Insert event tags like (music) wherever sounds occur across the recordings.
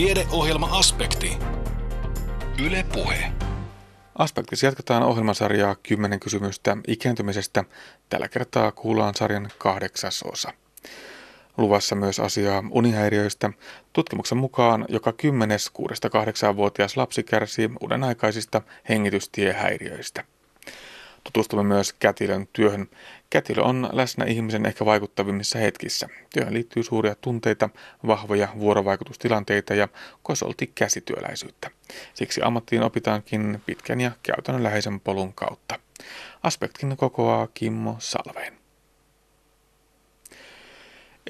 Tiedeohjelma-aspekti. Yle Puhe. Aspektissa jatketaan ohjelmasarjaa 10 kysymystä ikääntymisestä. Tällä kertaa kuullaan sarjan kahdeksas osa. Luvassa myös asiaa unihäiriöistä. Tutkimuksen mukaan joka kymmenes 6-8-vuotias lapsi kärsii uuden aikaisista hengitystiehäiriöistä. Tutustumme myös kätilön työhön. Kätilö on läsnä ihmisen ehkä vaikuttavimmissa hetkissä. Työhön liittyy suuria tunteita, vahvoja vuorovaikutustilanteita ja kosolti käsityöläisyyttä. Siksi ammattiin opitaankin pitkän ja käytännönläheisen polun kautta. Aspektin kokoaa Kimmo Salveen.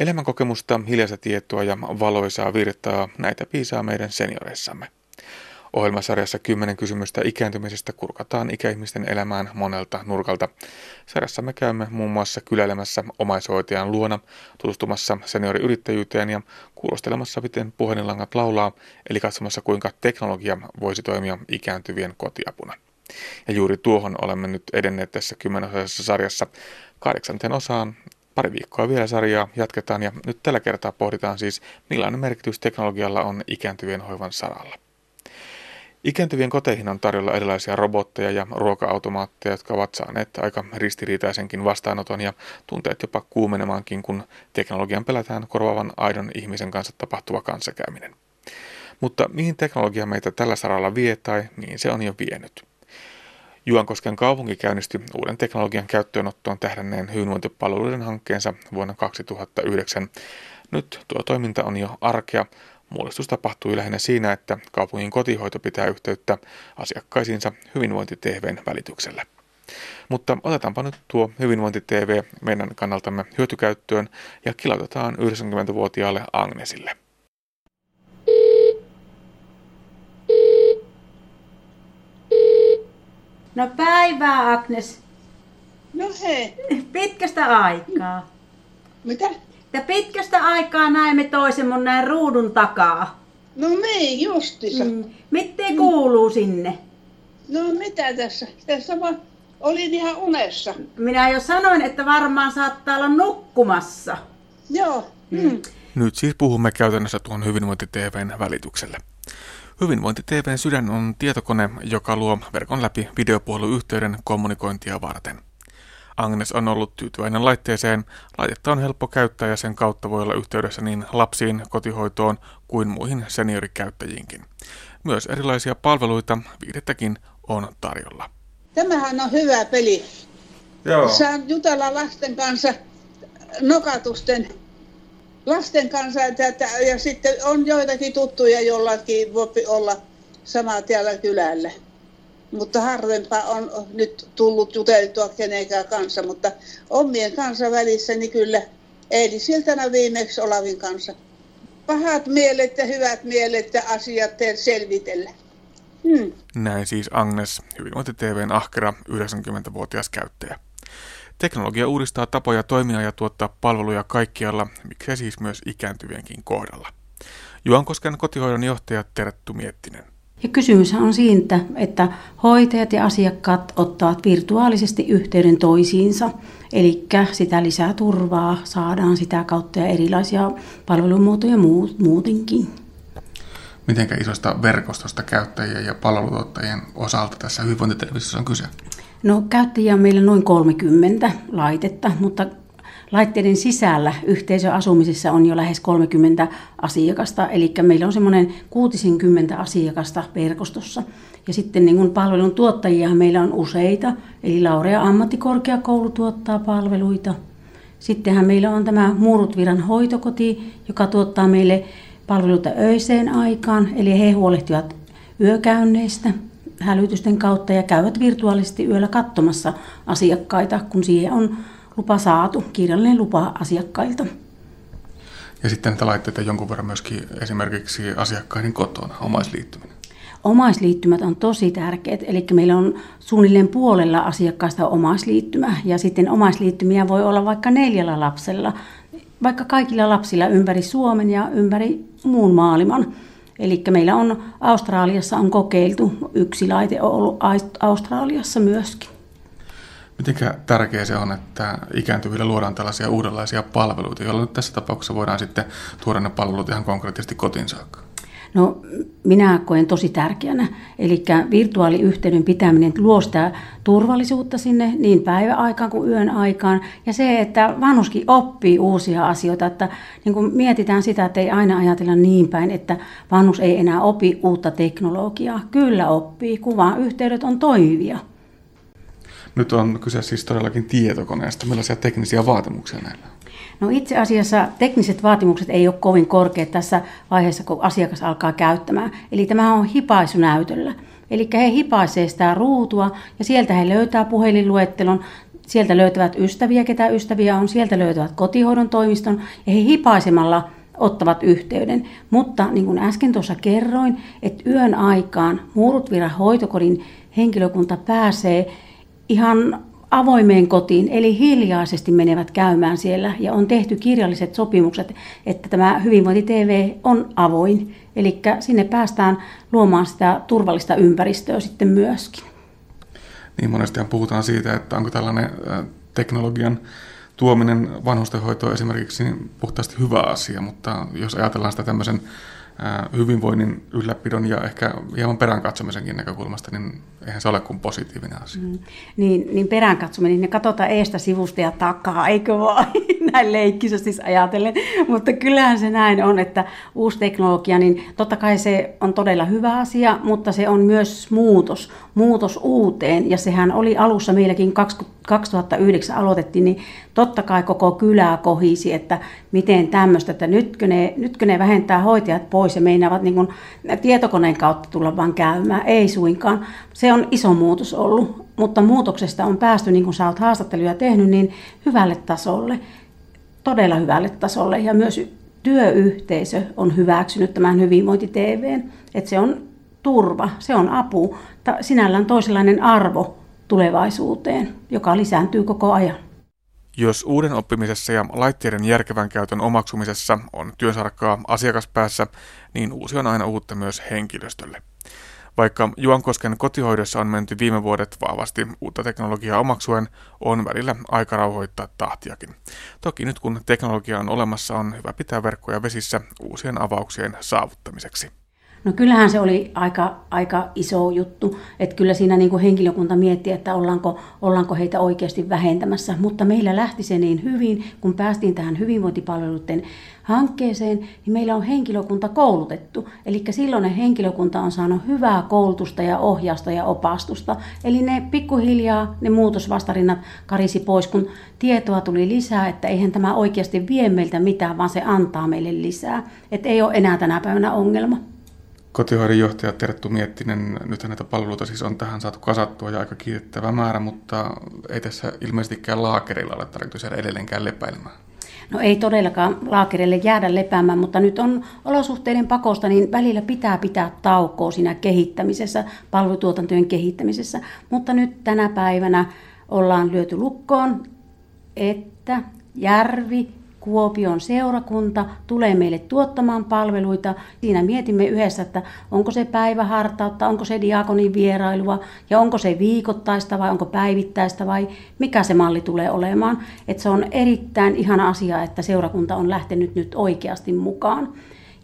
Elämänkokemusta, hiljaista tietoa ja valoisaa virtaa, näitä piisaa meidän senioreissamme. Ohjelmasarjassa 10 kysymystä ikääntymisestä kurkataan ikäihmisten elämään monelta nurkalta. Sarjassa me käymme muun muassa kyläilemässä omaishoitajan luona, tutustumassa senioriyrittäjyyteen ja kuulostelemassa, miten puhelinlangat laulaa, eli katsomassa kuinka teknologia voisi toimia ikääntyvien kotiapuna. Ja juuri tuohon olemme nyt edenneet tässä kymmenosassa sarjassa kahdeksanteen osaan. Pari viikkoa vielä sarjaa jatketaan ja nyt tällä kertaa pohditaan siis, millainen merkitys teknologialla on ikääntyvien hoivan saralla. Ikääntyvien koteihin on tarjolla erilaisia robotteja ja ruoka-automaatteja, jotka ovat saaneet aika ristiriitaisenkin vastaanoton ja tunteet jopa kuumenemaankin, kun teknologian pelätään korvaavan aidon ihmisen kanssa tapahtuva kanssakäyminen. Mutta mihin teknologia meitä tällä saralla vie tai mihin se on jo vienyt? Juankosken kaupunki käynnisti uuden teknologian käyttöönottoon tähdänneen hyvinvointipalveluiden hankkeensa vuonna 2009. Nyt tuo toiminta on jo arkea, Mullistus tapahtui lähinnä siinä, että kaupungin kotihoito pitää yhteyttä asiakkaisiinsa hyvinvointi-TVn välityksellä. Mutta otetaanpa nyt tuo hyvinvointi-TV meidän kannaltamme hyötykäyttöön ja kilautetaan 90-vuotiaalle Agnesille. No päivää Agnes. No hei. Pitkästä aikaa. Mitä? Ja pitkästä aikaa näemme toisen mun näin ruudun takaa. No niin, justissa. Mm. Miten kuuluu sinne? No mitä tässä? Tässä vaan olin ihan unessa. Minä jo sanoin, että varmaan saattaa olla nukkumassa. Joo. Mm. Mm. Nyt siis puhumme käytännössä tuon hyvinvointi-TVn välityksellä. Hyvinvointi-TVn sydän on tietokone, joka luo verkon läpi videopuheluyhteyden kommunikointia varten – Agnes on ollut tyytyväinen laitteeseen. Laitetta on helppo käyttää ja sen kautta voi olla yhteydessä niin lapsiin, kotihoitoon kuin muihin seniorikäyttäjiinkin. Myös erilaisia palveluita, viidettäkin, on tarjolla. Tämähän on hyvä peli. Joo. Saan jutella lasten kanssa nokatusten lasten kanssa että, ja sitten on joitakin tuttuja, jollakin voi olla sama täällä kylällä mutta harvempaa on nyt tullut juteltua kenenkään kanssa, mutta omien kanssa välissä niin kyllä eilisiltana viimeksi Olavin kanssa. Pahat mielet ja hyvät mielet ja asiat selvitellä. Hmm. Näin siis Agnes, Hyvinvointi TVn ahkera 90-vuotias käyttäjä. Teknologia uudistaa tapoja toimia ja tuottaa palveluja kaikkialla, miksei siis myös ikääntyvienkin kohdalla. Juankosken kotihoidon johtaja Terttu Miettinen. Ja kysymys on siitä, että hoitajat ja asiakkaat ottavat virtuaalisesti yhteyden toisiinsa. Eli sitä lisää turvaa saadaan sitä kautta ja erilaisia palvelumuotoja muutenkin. Miten isosta verkostosta käyttäjien ja palvelutuottajien osalta tässä hyvinvointitelevisiossa on kyse? No käyttäjiä on meillä noin 30 laitetta, mutta laitteiden sisällä yhteisöasumisessa on jo lähes 30 asiakasta, eli meillä on semmoinen 60 asiakasta verkostossa. Ja sitten niin kuin palvelun tuottajia meillä on useita, eli Laurea ammattikorkeakoulu tuottaa palveluita. Sittenhän meillä on tämä Muurutviran hoitokoti, joka tuottaa meille palveluita öiseen aikaan, eli he huolehtivat yökäynneistä hälytysten kautta ja käyvät virtuaalisesti yöllä katsomassa asiakkaita, kun siihen on lupa saatu, kirjallinen lupa asiakkailta. Ja sitten näitä laitteita jonkun verran myöskin esimerkiksi asiakkaiden kotona, omaisliittyminen. Omaisliittymät on tosi tärkeät, eli meillä on suunnilleen puolella asiakkaista omaisliittymä, ja sitten omaisliittymiä voi olla vaikka neljällä lapsella, vaikka kaikilla lapsilla ympäri Suomen ja ympäri muun maailman. Eli meillä on Australiassa on kokeiltu, yksi laite on ollut Australiassa myöskin. Miten tärkeää se on, että ikääntyville luodaan tällaisia uudenlaisia palveluita, joilla nyt tässä tapauksessa voidaan sitten tuoda ne palvelut ihan konkreettisesti kotiin saakka? No minä koen tosi tärkeänä. Eli virtuaaliyhteyden pitäminen luo sitä turvallisuutta sinne niin päiväaikaan kuin yön aikaan. Ja se, että vanhuskin oppii uusia asioita. Että niin kun mietitään sitä, että ei aina ajatella niin päin, että vanhus ei enää opi uutta teknologiaa. Kyllä oppii. Kuvayhteydet on toimivia. Nyt on kyse siis todellakin tietokoneesta. Millaisia teknisiä vaatimuksia näillä on? No itse asiassa tekniset vaatimukset ei ole kovin korkeat tässä vaiheessa, kun asiakas alkaa käyttämään. Eli tämä on hipaisunäytöllä. Eli he hipaisee sitä ruutua ja sieltä he löytää puhelinluettelon, sieltä löytävät ystäviä, ketä ystäviä on, sieltä löytävät kotihoidon toimiston ja he hipaisemalla ottavat yhteyden. Mutta niin kuin äsken tuossa kerroin, että yön aikaan Muurutviran hoitokodin henkilökunta pääsee ihan avoimeen kotiin, eli hiljaisesti menevät käymään siellä ja on tehty kirjalliset sopimukset, että tämä Hyvinvointi TV on avoin. Eli sinne päästään luomaan sitä turvallista ympäristöä sitten myöskin. Niin monestihan puhutaan siitä, että onko tällainen teknologian tuominen vanhustenhoitoon esimerkiksi niin puhtaasti hyvä asia, mutta jos ajatellaan sitä tämmöisen hyvinvoinnin ylläpidon ja ehkä hieman perään katsomisenkin näkökulmasta, niin eihän se ole kuin positiivinen asia. Mm. Niin, niin perään katsominen, niin katsotaan eestä, sivusta ja takaa, eikö vaan (laughs) näin leikkisesti siis ajatellen. Mutta kyllähän se näin on, että uusi teknologia, niin totta kai se on todella hyvä asia, mutta se on myös muutos, muutos uuteen. Ja sehän oli alussa meilläkin 2009 aloitettiin, niin totta kai koko kylää kohisi, että miten tämmöistä, että nytkö ne, nytkö ne vähentää hoitajat pois ja meinaavat niin tietokoneen kautta tulla vaan käymään. Ei suinkaan. Se on iso muutos ollut, mutta muutoksesta on päästy, niin kuin sä oot haastatteluja tehnyt, niin hyvälle tasolle, todella hyvälle tasolle. Ja myös työyhteisö on hyväksynyt tämän hyvinvointi TVn, että se on turva, se on apu, sinällään toisenlainen arvo tulevaisuuteen, joka lisääntyy koko ajan. Jos uuden oppimisessa ja laitteiden järkevän käytön omaksumisessa on työsarkkaa asiakaspäässä, niin uusi on aina uutta myös henkilöstölle. Vaikka Juankosken kotihoidossa on menty viime vuodet vahvasti uutta teknologiaa omaksuen, on välillä aika rauhoittaa tahtiakin. Toki nyt kun teknologia on olemassa, on hyvä pitää verkkoja vesissä uusien avauksien saavuttamiseksi. No kyllähän se oli aika, aika iso juttu, että kyllä siinä niin kuin henkilökunta mietti, että ollaanko, ollaanko heitä oikeasti vähentämässä, mutta meillä lähti se niin hyvin, kun päästiin tähän hyvinvointipalveluiden hankkeeseen, niin meillä on henkilökunta koulutettu. Eli silloin henkilökunta on saanut hyvää koulutusta ja ohjausta ja opastusta. Eli ne pikkuhiljaa, ne muutosvastarinnat karisi pois, kun tietoa tuli lisää, että eihän tämä oikeasti vie meiltä mitään, vaan se antaa meille lisää. Että ei ole enää tänä päivänä ongelma. Kotihoidon johtaja Terttu Miettinen, nyt näitä palveluita siis on tähän saatu kasattua ja aika kiitettävä määrä, mutta ei tässä ilmeisestikään laakerilla ole tarkoitus jäädä edelleenkään lepäilemään. No ei todellakaan laakerille jäädä lepäämään, mutta nyt on olosuhteiden pakosta, niin välillä pitää pitää taukoa siinä kehittämisessä, palvelutuotantojen kehittämisessä. Mutta nyt tänä päivänä ollaan lyöty lukkoon, että Järvi Kuopion seurakunta tulee meille tuottamaan palveluita. Siinä mietimme yhdessä, että onko se päivähartautta, onko se diakonin vierailua ja onko se viikoittaista vai onko päivittäistä vai mikä se malli tulee olemaan. Että se on erittäin ihana asia, että seurakunta on lähtenyt nyt oikeasti mukaan.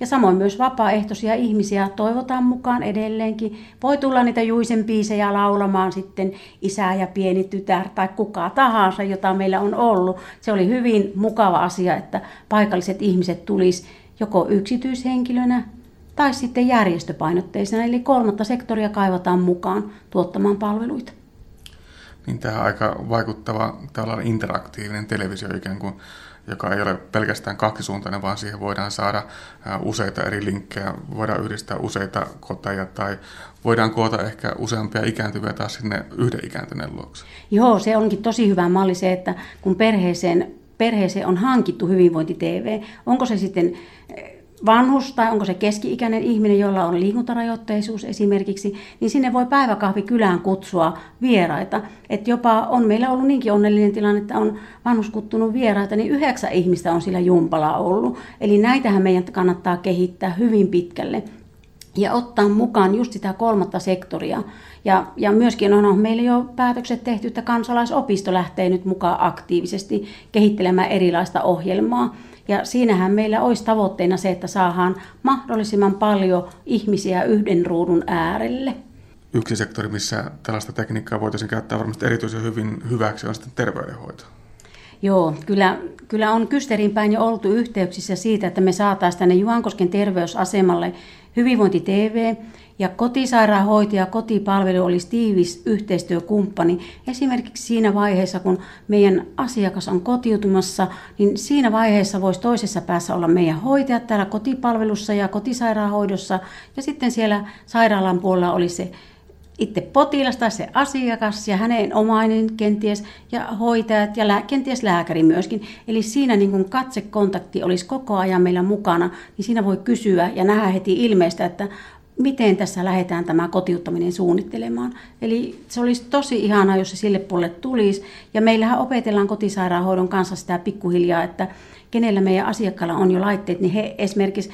Ja samoin myös vapaaehtoisia ihmisiä toivotaan mukaan edelleenkin. Voi tulla niitä Juisen biisejä laulamaan sitten isä ja pieni tytär tai kuka tahansa, jota meillä on ollut. Se oli hyvin mukava asia, että paikalliset ihmiset tulisi joko yksityishenkilönä tai sitten järjestöpainotteisena, eli kolmatta sektoria kaivataan mukaan tuottamaan palveluita. Niin tämä aika vaikuttava tällainen interaktiivinen televisio ikään kuin joka ei ole pelkästään kaksisuuntainen, vaan siihen voidaan saada useita eri linkkejä, voidaan yhdistää useita koteja tai voidaan koota ehkä useampia ikääntyviä taas sinne yhden ikääntyneen luokse. Joo, se onkin tosi hyvä malli se, että kun perheeseen, perheeseen on hankittu hyvinvointi-TV, onko se sitten vanhus tai onko se keski-ikäinen ihminen, jolla on liikuntarajoitteisuus esimerkiksi, niin sinne voi päiväkahvi kylään kutsua vieraita. Et jopa on meillä ollut niinkin onnellinen tilanne, että on vanhus kuttunut vieraita, niin yhdeksän ihmistä on sillä jumpala ollut. Eli näitähän meidän kannattaa kehittää hyvin pitkälle ja ottaa mukaan just sitä kolmatta sektoria. Ja, ja myöskin on meillä jo päätökset tehty, että kansalaisopisto lähtee nyt mukaan aktiivisesti kehittelemään erilaista ohjelmaa. Ja siinähän meillä olisi tavoitteena se, että saadaan mahdollisimman paljon ihmisiä yhden ruudun äärelle. Yksi sektori, missä tällaista tekniikkaa voitaisiin käyttää varmasti erityisen hyvin hyväksi, on sitten terveydenhoito. Joo, kyllä, kyllä on Kysterin päin jo oltu yhteyksissä siitä, että me saataisiin tänne Juankosken terveysasemalle hyvinvointi TV ja kotisairaanhoitaja ja kotipalvelu olisi tiivis yhteistyökumppani. Esimerkiksi siinä vaiheessa, kun meidän asiakas on kotiutumassa, niin siinä vaiheessa voisi toisessa päässä olla meidän hoitajat täällä kotipalvelussa ja kotisairaanhoidossa. Ja sitten siellä sairaalan puolella olisi se itse potilas tai se asiakas ja hänen omainen kenties ja hoitajat ja lää, kenties lääkäri myöskin. Eli siinä niin kun katsekontakti olisi koko ajan meillä mukana, niin siinä voi kysyä ja nähdä heti ilmeistä, että miten tässä lähdetään tämä kotiuttaminen suunnittelemaan. Eli se olisi tosi ihanaa, jos se sille puolelle tulisi. Ja meillähän opetellaan kotisairaanhoidon kanssa sitä pikkuhiljaa, että kenellä meidän asiakkailla on jo laitteet, niin he esimerkiksi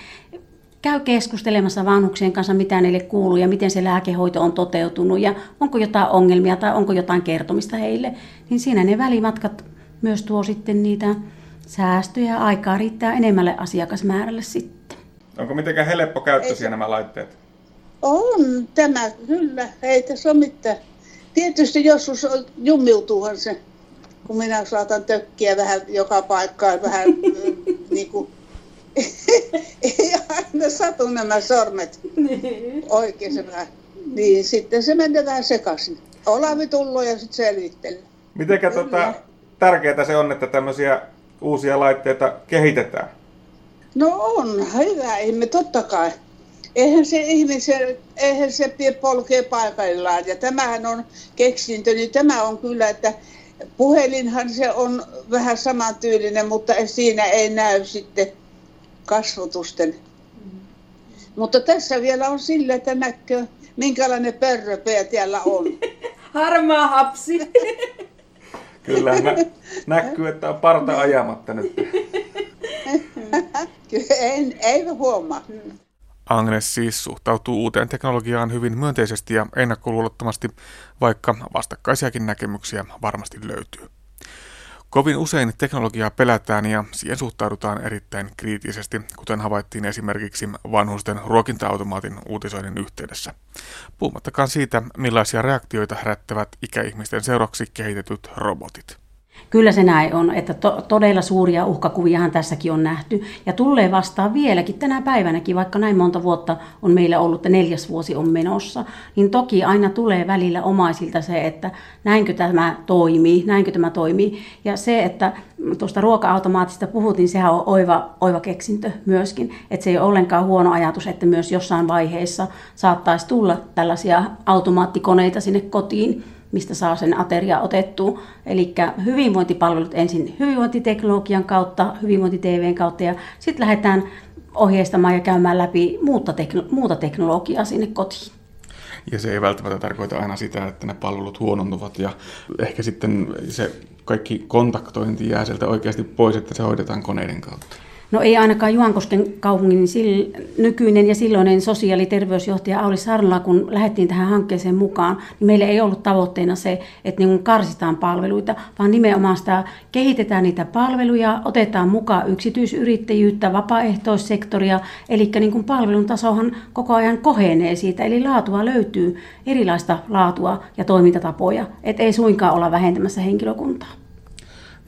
käy keskustelemassa vanhuksien kanssa, mitä niille kuuluu ja miten se lääkehoito on toteutunut ja onko jotain ongelmia tai onko jotain kertomista heille. Niin siinä ne välimatkat myös tuo sitten niitä säästöjä ja aikaa riittää enemmälle asiakasmäärälle sitten. Onko mitenkään helppokäyttöisiä nämä laitteet? On tämä, kyllä. Ei tässä ole mitään. Tietysti joskus jummiutuuhan se, kun minä saatan tökkiä vähän joka paikkaan, vähän (laughs) niin kuin (laughs) ei aina satu nämä sormet niin. oikein vähän. Niin sitten se menee vähän sekaisin. Olavi tullut ja sitten selvittely. Mitenkä tota, tärkeää se on, että tämmöisiä uusia laitteita kehitetään? No on, hyvä ihme, totta kai. Eihän se ihmisen, eihän se polkee paikallaan. Ja tämähän on keksintö, niin tämä on kyllä, että puhelinhan se on vähän samantyylinen, mutta siinä ei näy sitten kasvotusten. Mm. Mutta tässä vielä on sillä, että näkö, minkälainen pörröpeä täällä on. (laughs) Harmaa hapsi. (laughs) Kyllä, nä- näkyy, että on parta ajamatta nyt. (laughs) Kyllä, en, ei huomaa. Agnes siis suhtautuu uuteen teknologiaan hyvin myönteisesti ja ennakkoluulottomasti, vaikka vastakkaisiakin näkemyksiä varmasti löytyy. Kovin usein teknologiaa pelätään ja siihen suhtaudutaan erittäin kriittisesti, kuten havaittiin esimerkiksi vanhusten ruokinta-automaatin uutisoinnin yhteydessä. Puhumattakaan siitä, millaisia reaktioita herättävät ikäihmisten seuraksi kehitetyt robotit. Kyllä se näin on, että to, todella suuria uhkakuviahan tässäkin on nähty. Ja tulee vastaan vieläkin tänä päivänäkin, vaikka näin monta vuotta on meillä ollut, että neljäs vuosi on menossa. Niin toki aina tulee välillä omaisilta se, että näinkö tämä toimii, näinkö tämä toimii. Ja se, että tuosta ruoka-automaatista puhuttiin, sehän on oiva, oiva keksintö myöskin. Että se ei ole ollenkaan huono ajatus, että myös jossain vaiheessa saattaisi tulla tällaisia automaattikoneita sinne kotiin, mistä saa sen ateria otettua. Eli hyvinvointipalvelut ensin hyvinvointiteknologian kautta, hyvinvointi-TVn kautta ja sitten lähdetään ohjeistamaan ja käymään läpi muuta, tekno- muuta teknologiaa sinne kotiin. Ja se ei välttämättä tarkoita aina sitä, että ne palvelut huonontuvat ja ehkä sitten se kaikki kontaktointi jää sieltä oikeasti pois, että se hoidetaan koneiden kautta. No ei ainakaan Juankosken kaupungin nykyinen ja silloinen sosiaali- ja terveysjohtaja Auli Sarnola, kun lähdettiin tähän hankkeeseen mukaan, niin meillä ei ollut tavoitteena se, että niin karsitaan palveluita, vaan nimenomaan sitä kehitetään niitä palveluja, otetaan mukaan yksityisyrittäjyyttä, vapaaehtoissektoria, eli niin kuin palvelun tasohan koko ajan kohenee siitä, eli laatua löytyy, erilaista laatua ja toimintatapoja, et ei suinkaan olla vähentämässä henkilökuntaa.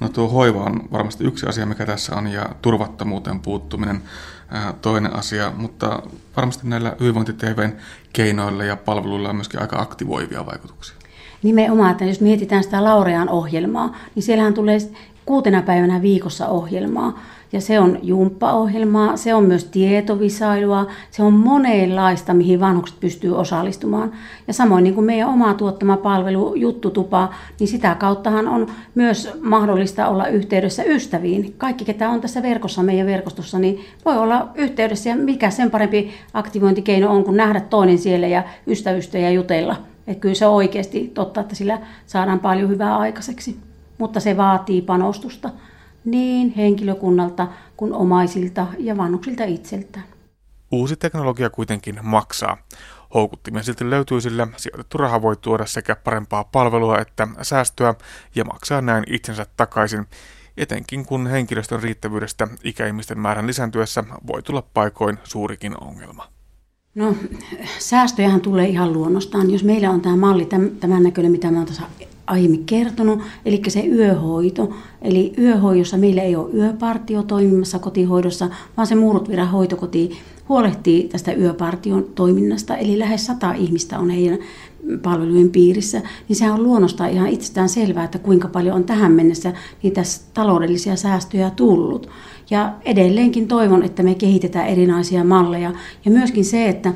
No tuo hoiva on varmasti yksi asia, mikä tässä on, ja turvattomuuteen puuttuminen toinen asia, mutta varmasti näillä hyvinvointi-TVn keinoilla ja palveluilla on myöskin aika aktivoivia vaikutuksia. Nimenomaan, että jos mietitään sitä Laurean ohjelmaa, niin siellähän tulee kuutena päivänä viikossa ohjelmaa. Ja se on jumppaohjelmaa, se on myös tietovisailua, se on monenlaista, mihin vanhukset pystyy osallistumaan. Ja samoin niin kuin meidän oma tuottama palvelu Juttutupa, niin sitä kauttahan on myös mahdollista olla yhteydessä ystäviin. Kaikki, ketä on tässä verkossa, meidän verkostossa, niin voi olla yhteydessä ja mikä sen parempi aktivointikeino on kuin nähdä toinen siellä ja ystävystä ja jutella. Että kyllä se on oikeasti totta, että sillä saadaan paljon hyvää aikaiseksi, mutta se vaatii panostusta niin henkilökunnalta kuin omaisilta ja vanhuksilta itseltään. Uusi teknologia kuitenkin maksaa. Houkuttimia silti löytyy, sillä sijoitettu raha voi tuoda sekä parempaa palvelua että säästöä ja maksaa näin itsensä takaisin. Etenkin kun henkilöstön riittävyydestä ikäihmisten määrän lisääntyessä voi tulla paikoin suurikin ongelma. No, säästöjähän tulee ihan luonnostaan. Jos meillä on tämä malli, tämän näköinen, mitä mä olen tässä aiemmin kertonut, eli se yöhoito. Eli yöhoidossa meillä ei ole yöpartio toimimassa kotihoidossa, vaan se Muurutviran hoitokoti huolehtii tästä yöpartion toiminnasta. Eli lähes sata ihmistä on heidän palvelujen piirissä, niin sehän on luonnostaan ihan itsestään selvää, että kuinka paljon on tähän mennessä niitä taloudellisia säästöjä tullut. Ja edelleenkin toivon, että me kehitetään erinäisiä malleja. Ja myöskin se, että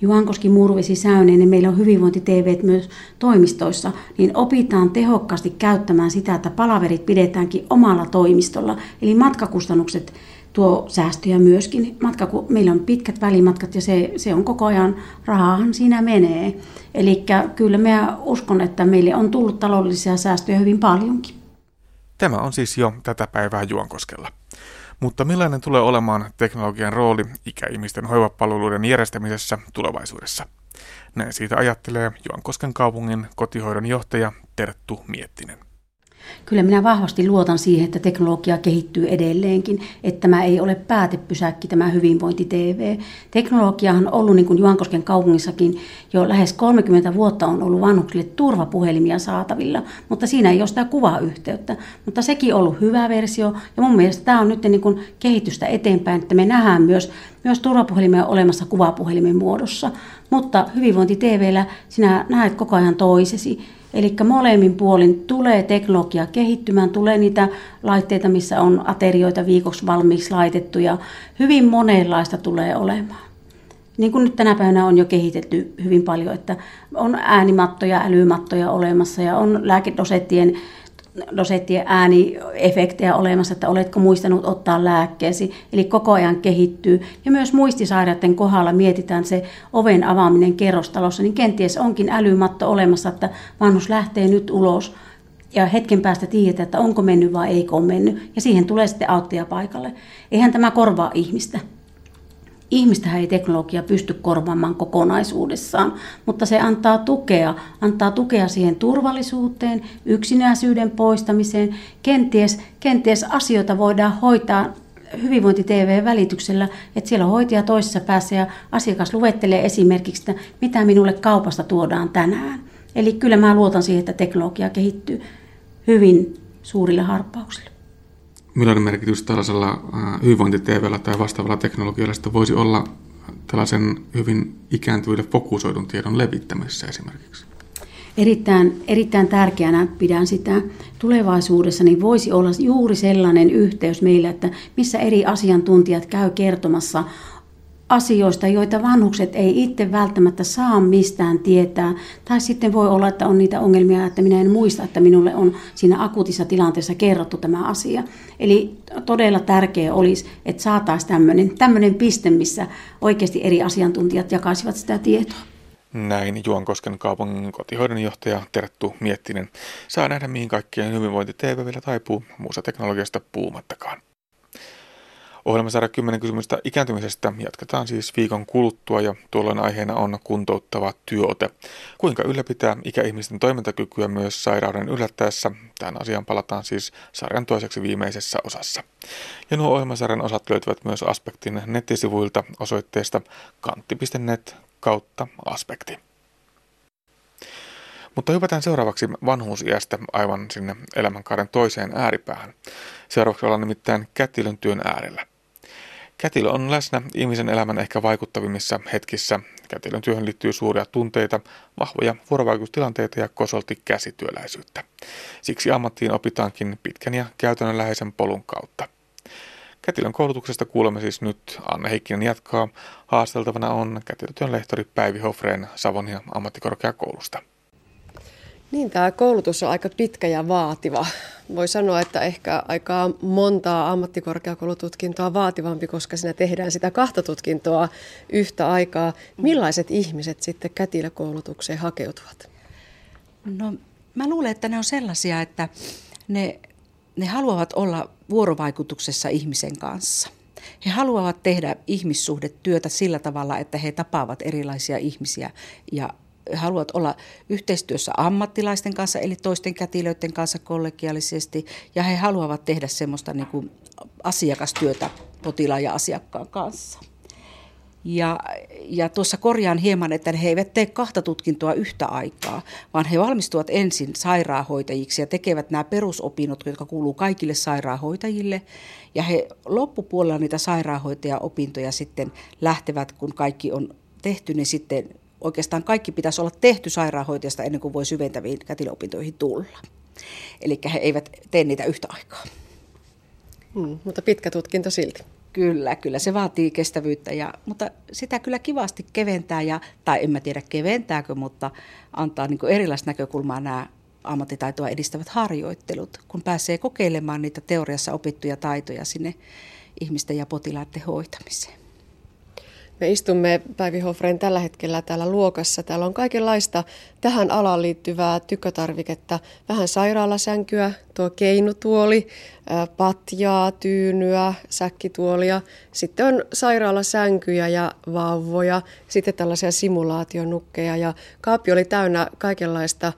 Juankoski, Murvesi, Säynen, niin meillä on hyvinvointi TV myös toimistoissa, niin opitaan tehokkaasti käyttämään sitä, että palaverit pidetäänkin omalla toimistolla. Eli matkakustannukset tuo säästöjä myöskin. Matka, kun meillä on pitkät välimatkat ja se, se on koko ajan, rahahan siinä menee. Eli kyllä minä uskon, että meille on tullut taloudellisia säästöjä hyvin paljonkin. Tämä on siis jo tätä päivää Juankoskella. Mutta millainen tulee olemaan teknologian rooli ikäihmisten hoivapalveluiden järjestämisessä tulevaisuudessa? Näin siitä ajattelee Juankosken kaupungin kotihoidon johtaja Terttu Miettinen. Kyllä minä vahvasti luotan siihen, että teknologia kehittyy edelleenkin, että tämä ei ole päätepysäkki tämä hyvinvointi-TV. Teknologiahan on ollut, niin kuin Juankosken kaupungissakin, jo lähes 30 vuotta on ollut vanhuksille turvapuhelimia saatavilla, mutta siinä ei ole sitä kuvayhteyttä. Mutta sekin on ollut hyvä versio, ja mun mielestä tämä on nyt niin kuin kehitystä eteenpäin, että me nähdään myös, myös turvapuhelimia olemassa kuvapuhelimen muodossa. Mutta hyvinvointi-TVllä sinä näet koko ajan toisesi. Eli molemmin puolin tulee teknologia kehittymään, tulee niitä laitteita, missä on aterioita viikoksi valmiiksi laitettu ja hyvin monenlaista tulee olemaan. Niin kuin nyt tänä päivänä on jo kehitetty hyvin paljon, että on äänimattoja, älymattoja olemassa ja on lääkedosettien dosettien ääniefektejä olemassa, että oletko muistanut ottaa lääkkeesi. Eli koko ajan kehittyy. Ja myös muistisairaiden kohdalla mietitään se oven avaaminen kerrostalossa, niin kenties onkin älymatto olemassa, että vanhus lähtee nyt ulos ja hetken päästä tiedetään, että onko mennyt vai eikö ole mennyt. Ja siihen tulee sitten auttia paikalle. Eihän tämä korvaa ihmistä. Ihmistä ei teknologia pysty korvaamaan kokonaisuudessaan, mutta se antaa tukea, antaa tukea siihen turvallisuuteen, yksinäisyyden poistamiseen. Kenties, kenties asioita voidaan hoitaa hyvinvointi-TV-välityksellä, että siellä on hoitaja toisessa päässä ja asiakas luettelee esimerkiksi, että mitä minulle kaupasta tuodaan tänään. Eli kyllä mä luotan siihen, että teknologia kehittyy hyvin suurille harppauksille millainen merkitys tällaisella hyvinvointi tai vastaavalla teknologialla voisi olla tällaisen hyvin ikääntyville fokusoidun tiedon levittämisessä esimerkiksi? Erittäin, erittäin tärkeänä pidän sitä tulevaisuudessa, niin voisi olla juuri sellainen yhteys meillä, että missä eri asiantuntijat käy kertomassa asioista, joita vanhukset ei itse välttämättä saa mistään tietää. Tai sitten voi olla, että on niitä ongelmia, että minä en muista, että minulle on siinä akuutissa tilanteessa kerrottu tämä asia. Eli todella tärkeää olisi, että saataisiin tämmöinen, tämmöinen piste, missä oikeasti eri asiantuntijat jakaisivat sitä tietoa. Näin Juankosken kaupungin kotihoidon johtaja Terttu Miettinen. Saa nähdä, mihin kaikkien hyvinvointi TV vielä taipuu, muussa teknologiasta puumattakaan. Ohjelmasarja 10 kysymystä ikääntymisestä jatketaan siis viikon kuluttua ja tuolloin aiheena on kuntouttava työote. Kuinka ylläpitää ikäihmisten toimintakykyä myös sairauden yllättäessä? Tähän asiaan palataan siis sarjan toiseksi viimeisessä osassa. Ja nuo ohjelmasarjan osat löytyvät myös Aspektin nettisivuilta osoitteesta kantti.net kautta aspekti. Mutta hypätään seuraavaksi vanhuusiästä aivan sinne elämänkaaren toiseen ääripäähän. Seuraavaksi ollaan nimittäin kätilön työn äärellä. Kätilö on läsnä ihmisen elämän ehkä vaikuttavimmissa hetkissä. Kätilön työhön liittyy suuria tunteita, vahvoja vuorovaikutustilanteita ja kosolti käsityöläisyyttä. Siksi ammattiin opitaankin pitkän ja käytännönläheisen polun kautta. Kätilön koulutuksesta kuulemme siis nyt. Anne Heikkinen jatkaa. Haasteltavana on kätilötyön lehtori Päivi Hofreen Savonia ammattikorkeakoulusta. Niin, tämä koulutus on aika pitkä ja vaativa. Voi sanoa, että ehkä aika montaa ammattikorkeakoulututkintoa vaativampi, koska siinä tehdään sitä kahta tutkintoa yhtä aikaa. Millaiset ihmiset sitten kätilökoulutukseen hakeutuvat? No, mä luulen, että ne on sellaisia, että ne, ne haluavat olla vuorovaikutuksessa ihmisen kanssa. He haluavat tehdä ihmissuhdetyötä sillä tavalla, että he tapaavat erilaisia ihmisiä ja haluavat olla yhteistyössä ammattilaisten kanssa, eli toisten kätilöiden kanssa kollegiaalisesti, ja he haluavat tehdä semmoista niin kuin asiakastyötä potilaan ja asiakkaan kanssa. Ja, ja tuossa korjaan hieman, että he eivät tee kahta tutkintoa yhtä aikaa, vaan he valmistuvat ensin sairaanhoitajiksi ja tekevät nämä perusopinnot, jotka kuuluu kaikille sairaanhoitajille. Ja he loppupuolella niitä sairaanhoitajaopintoja sitten lähtevät, kun kaikki on tehty, niin sitten oikeastaan kaikki pitäisi olla tehty sairaanhoitajasta ennen kuin voi syventäviin kätilöopintoihin tulla. Eli he eivät tee niitä yhtä aikaa. Hmm, mutta pitkä tutkinto silti. Kyllä, kyllä se vaatii kestävyyttä, ja, mutta sitä kyllä kivasti keventää, ja, tai en mä tiedä keventääkö, mutta antaa niin erilaista näkökulmaa nämä ammattitaitoa edistävät harjoittelut, kun pääsee kokeilemaan niitä teoriassa opittuja taitoja sinne ihmisten ja potilaiden hoitamiseen. Me istumme Päivi Hofren tällä hetkellä täällä luokassa. Täällä on kaikenlaista tähän alaan liittyvää tykkötarviketta. Vähän sairaalasänkyä, tuo keinutuoli, patjaa, tyynyä, säkkituolia. Sitten on sairaalasänkyjä ja vauvoja, sitten tällaisia simulaationukkeja ja kaappi oli täynnä kaikenlaista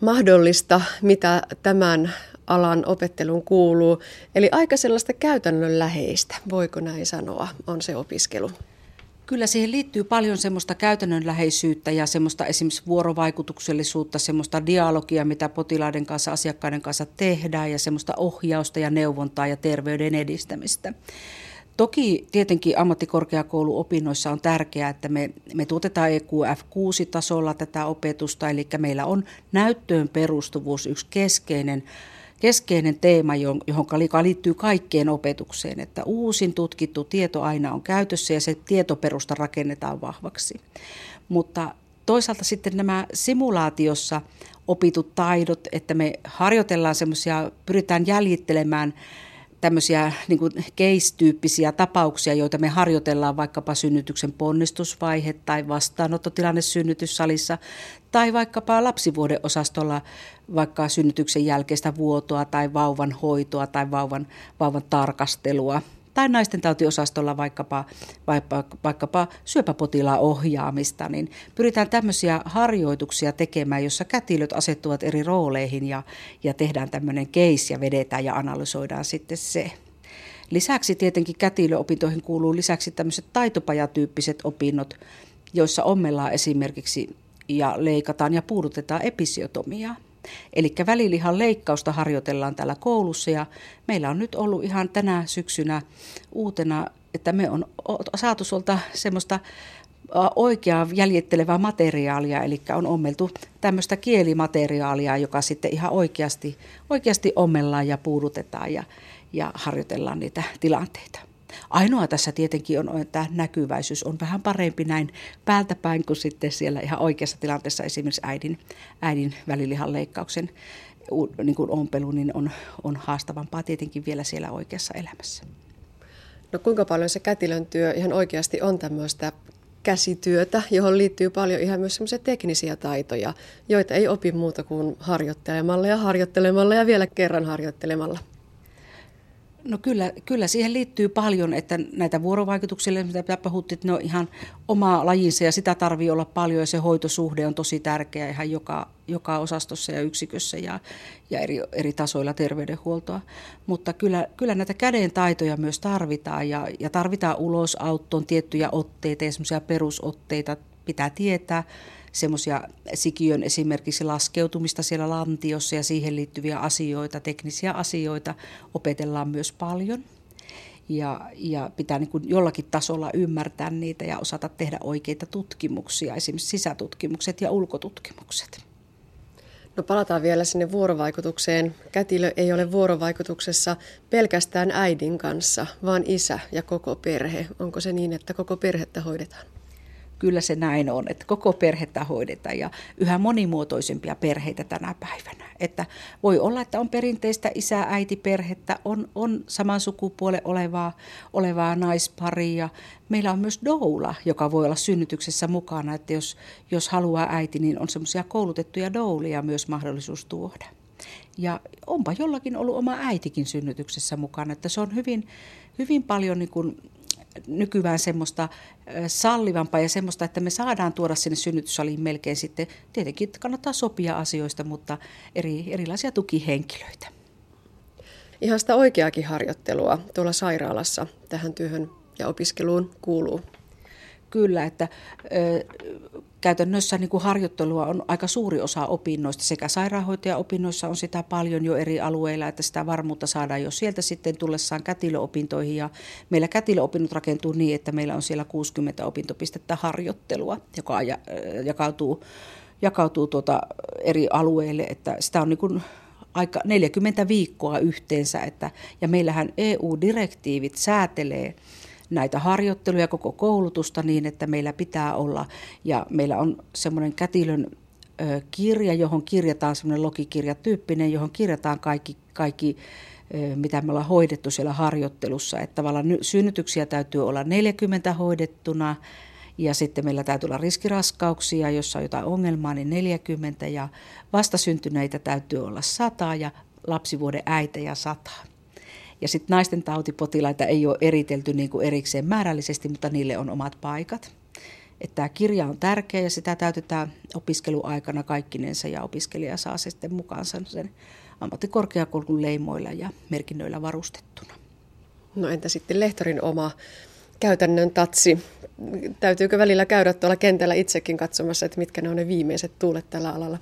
mahdollista, mitä tämän alan opettelun kuuluu. Eli aika sellaista käytännönläheistä, voiko näin sanoa, on se opiskelu. Kyllä siihen liittyy paljon semmoista käytännönläheisyyttä ja semmoista esimerkiksi vuorovaikutuksellisuutta, semmoista dialogia, mitä potilaiden kanssa, asiakkaiden kanssa tehdään ja semmoista ohjausta ja neuvontaa ja terveyden edistämistä. Toki tietenkin ammattikorkeakouluopinnoissa on tärkeää, että me, me tuotetaan EQF6-tasolla tätä opetusta, eli meillä on näyttöön perustuvuus yksi keskeinen keskeinen teema, johon liittyy kaikkeen opetukseen, että uusin tutkittu tieto aina on käytössä ja se tietoperusta rakennetaan vahvaksi. Mutta toisaalta sitten nämä simulaatiossa opitut taidot, että me harjoitellaan semmoisia, pyritään jäljittelemään tämmöisiä niin kuin case-tyyppisiä tapauksia, joita me harjoitellaan vaikkapa synnytyksen ponnistusvaihe tai vastaanottotilanne synnytyssalissa tai vaikkapa lapsivuodeosastolla vaikka synnytyksen jälkeistä vuotoa tai vauvan hoitoa tai vauvan, vauvan tarkastelua tai naisten tautiosastolla vaikkapa, vaikkapa, syöpäpotilaan ohjaamista, niin pyritään tämmöisiä harjoituksia tekemään, jossa kätilöt asettuvat eri rooleihin ja, ja tehdään tämmöinen case ja vedetään ja analysoidaan sitten se. Lisäksi tietenkin kätilöopintoihin kuuluu lisäksi tämmöiset taitopajatyyppiset opinnot, joissa ommellaan esimerkiksi ja leikataan ja puudutetaan episiotomiaa. Eli välilihan leikkausta harjoitellaan täällä koulussa ja meillä on nyt ollut ihan tänä syksynä uutena, että me on saatu sulta semmoista oikeaa jäljittelevää materiaalia, eli on ommeltu tämmöistä kielimateriaalia, joka sitten ihan oikeasti, oikeasti ommellaan ja puudutetaan ja, ja harjoitellaan niitä tilanteita. Ainoa tässä tietenkin on, että näkyväisyys on vähän parempi näin päältä päin kuin sitten siellä ihan oikeassa tilanteessa esimerkiksi äidin, äidin välilihan leikkauksen niin kuin ompelu niin on, on haastavampaa tietenkin vielä siellä oikeassa elämässä. No kuinka paljon se kätilön työ ihan oikeasti on tämmöistä käsityötä, johon liittyy paljon ihan myös semmoisia teknisiä taitoja, joita ei opi muuta kuin harjoittelemalla ja harjoittelemalla ja vielä kerran harjoittelemalla. No kyllä, kyllä siihen liittyy paljon, että näitä vuorovaikutuksia, mitä puhuttiin, ne on ihan oma lajinsa ja sitä tarvii olla paljon ja se hoitosuhde on tosi tärkeä ihan joka, joka osastossa ja yksikössä ja, ja eri, eri tasoilla terveydenhuoltoa. Mutta kyllä, kyllä näitä käden taitoja myös tarvitaan ja, ja tarvitaan ulosauttoon tiettyjä otteita ja perusotteita pitää tietää semmoisia sikiön esimerkiksi laskeutumista siellä lantiossa ja siihen liittyviä asioita, teknisiä asioita opetellaan myös paljon. Ja, ja pitää niin kuin jollakin tasolla ymmärtää niitä ja osata tehdä oikeita tutkimuksia, esimerkiksi sisätutkimukset ja ulkotutkimukset. No palataan vielä sinne vuorovaikutukseen. Kätilö ei ole vuorovaikutuksessa pelkästään äidin kanssa, vaan isä ja koko perhe. Onko se niin, että koko perhettä hoidetaan? Kyllä se näin on, että koko perhettä hoidetaan ja yhä monimuotoisempia perheitä tänä päivänä. Että voi olla, että on perinteistä isä-äiti-perhettä, on, on saman sukupuolen olevaa, olevaa naisparia. Meillä on myös doula, joka voi olla synnytyksessä mukana, että jos, jos haluaa äiti, niin on semmoisia koulutettuja doulia myös mahdollisuus tuoda. Ja onpa jollakin ollut oma äitikin synnytyksessä mukana, että se on hyvin, hyvin paljon niin kuin nykyään semmoista sallivampaa ja semmoista, että me saadaan tuoda sinne synnytyssaliin melkein sitten, tietenkin kannattaa sopia asioista, mutta eri, erilaisia tukihenkilöitä. Ihan sitä oikeakin harjoittelua tuolla sairaalassa tähän työhön ja opiskeluun kuuluu. Kyllä, että käytännössä niin kuin harjoittelua on aika suuri osa opinnoista. Sekä sairaanhoitajaopinnoissa on sitä paljon jo eri alueilla, että sitä varmuutta saadaan jo sieltä sitten tullessaan kätilöopintoihin. Ja meillä kätilöopinnot rakentuu niin, että meillä on siellä 60 opintopistettä harjoittelua, joka jakautuu, jakautuu tuota eri alueille. Että sitä on niin kuin aika 40 viikkoa yhteensä. Että, ja meillähän EU-direktiivit säätelee näitä harjoitteluja, koko koulutusta niin, että meillä pitää olla, ja meillä on semmoinen kätilön kirja, johon kirjataan semmoinen logikirjatyyppinen, johon kirjataan kaikki, kaikki mitä me ollaan hoidettu siellä harjoittelussa. Että tavallaan synnytyksiä täytyy olla 40 hoidettuna, ja sitten meillä täytyy olla riskiraskauksia, jossa on jotain ongelmaa, niin 40, ja vastasyntyneitä täytyy olla 100, ja lapsivuoden äitejä 100. Ja sitten naisten tautipotilaita ei ole eritelty niin kuin erikseen määrällisesti, mutta niille on omat paikat. Että tämä kirja on tärkeä ja sitä täytetään opiskeluaikana kaikkinensa ja opiskelija saa sitten mukaansa sen ammattikorkeakoulun leimoilla ja merkinnöillä varustettuna. No entä sitten lehtorin oma käytännön tatsi? Täytyykö välillä käydä tuolla kentällä itsekin katsomassa, että mitkä ne on ne viimeiset tuulet tällä alalla?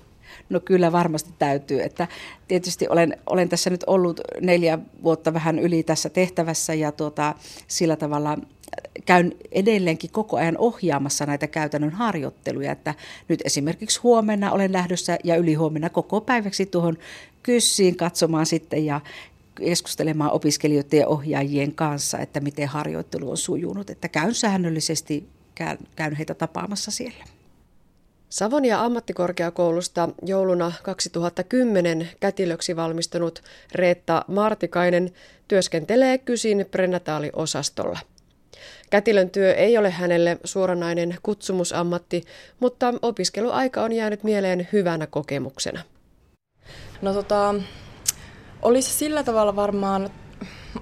No kyllä varmasti täytyy. Että tietysti olen, olen tässä nyt ollut neljä vuotta vähän yli tässä tehtävässä ja tuota, sillä tavalla käyn edelleenkin koko ajan ohjaamassa näitä käytännön harjoitteluja, että nyt esimerkiksi huomenna olen lähdössä ja ylihuomenna koko päiväksi tuohon kyssiin katsomaan sitten ja keskustelemaan opiskelijoiden ja ohjaajien kanssa, että miten harjoittelu on sujunut, että käyn säännöllisesti, käyn heitä tapaamassa siellä. Savonia ammattikorkeakoulusta jouluna 2010 kätilöksi valmistunut Reetta Martikainen työskentelee Kysin prenataaliosastolla. Kätilön työ ei ole hänelle suoranainen kutsumusammatti, mutta opiskeluaika on jäänyt mieleen hyvänä kokemuksena. No tota, olisi sillä tavalla varmaan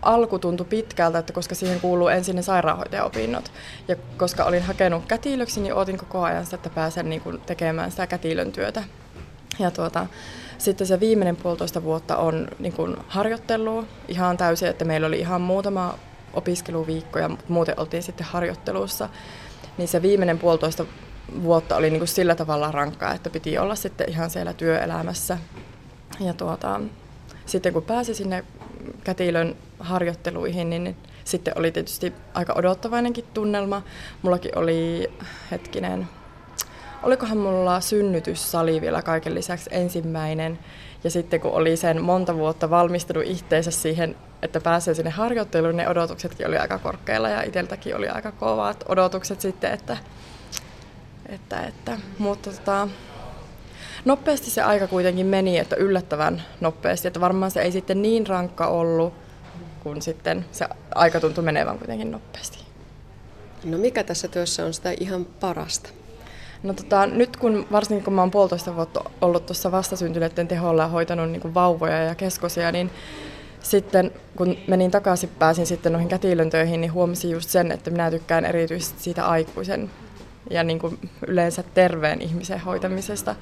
alku tuntui pitkältä, että koska siihen kuuluu ensin ne sairaanhoitajaopinnot. Ja koska olin hakenut kätilöksi, niin otin koko ajan sitä, että pääsen niin kuin tekemään sitä kätilön työtä. Ja tuota, sitten se viimeinen puolitoista vuotta on niin kuin harjoittelua ihan täysin, että meillä oli ihan muutama opiskeluviikko ja muuten oltiin sitten harjoittelussa. Niin se viimeinen puolitoista vuotta oli niin kuin sillä tavalla rankkaa, että piti olla sitten ihan siellä työelämässä. Ja tuota, sitten kun pääsi sinne kätilön harjoitteluihin, niin sitten oli tietysti aika odottavainenkin tunnelma. Mullakin oli, hetkinen, olikohan mulla synnytyssali vielä kaiken lisäksi ensimmäinen. Ja sitten kun oli sen monta vuotta valmistunut itteensä siihen, että pääsee sinne harjoitteluun, ne odotuksetkin oli aika korkealla ja itseltäkin oli aika kovat odotukset sitten, että, että, että mutta tota, nopeasti se aika kuitenkin meni, että yllättävän nopeasti, että varmaan se ei sitten niin rankka ollut, kun sitten se aika tuntui menevän kuitenkin nopeasti. No mikä tässä työssä on sitä ihan parasta? No tota, nyt kun varsinkin kun mä oon puolitoista vuotta ollut tuossa vastasyntyneiden teholla ja hoitanut niin vauvoja ja keskosia, niin sitten kun menin takaisin, pääsin sitten noihin kätilön töihin, niin huomasin just sen, että minä tykkään erityisesti siitä aikuisen ja niin kuin yleensä terveen ihmisen hoitamisesta.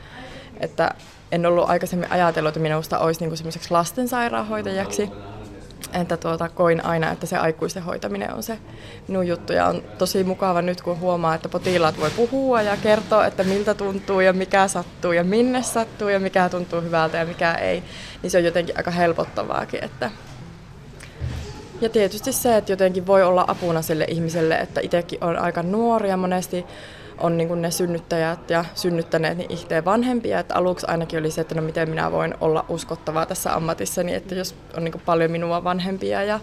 Että en ollut aikaisemmin ajatellut, että minusta olisi niin semmoiseksi lastensairaanhoitajaksi. Että tuota, koin aina, että se aikuisten hoitaminen on se minun juttu. Ja on tosi mukava nyt, kun huomaa, että potilaat voi puhua ja kertoa, että miltä tuntuu ja mikä sattuu ja minne sattuu ja mikä tuntuu hyvältä ja mikä ei. Niin se on jotenkin aika helpottavaakin. Että ja tietysti se, että jotenkin voi olla apuna sille ihmiselle, että itsekin on aika nuori ja monesti on niin kuin ne synnyttäjät ja synnyttäneet niin ihteen vanhempia. Että aluksi ainakin oli se, että no miten minä voin olla uskottavaa tässä ammatissani, että jos on niin kuin paljon minua vanhempia ja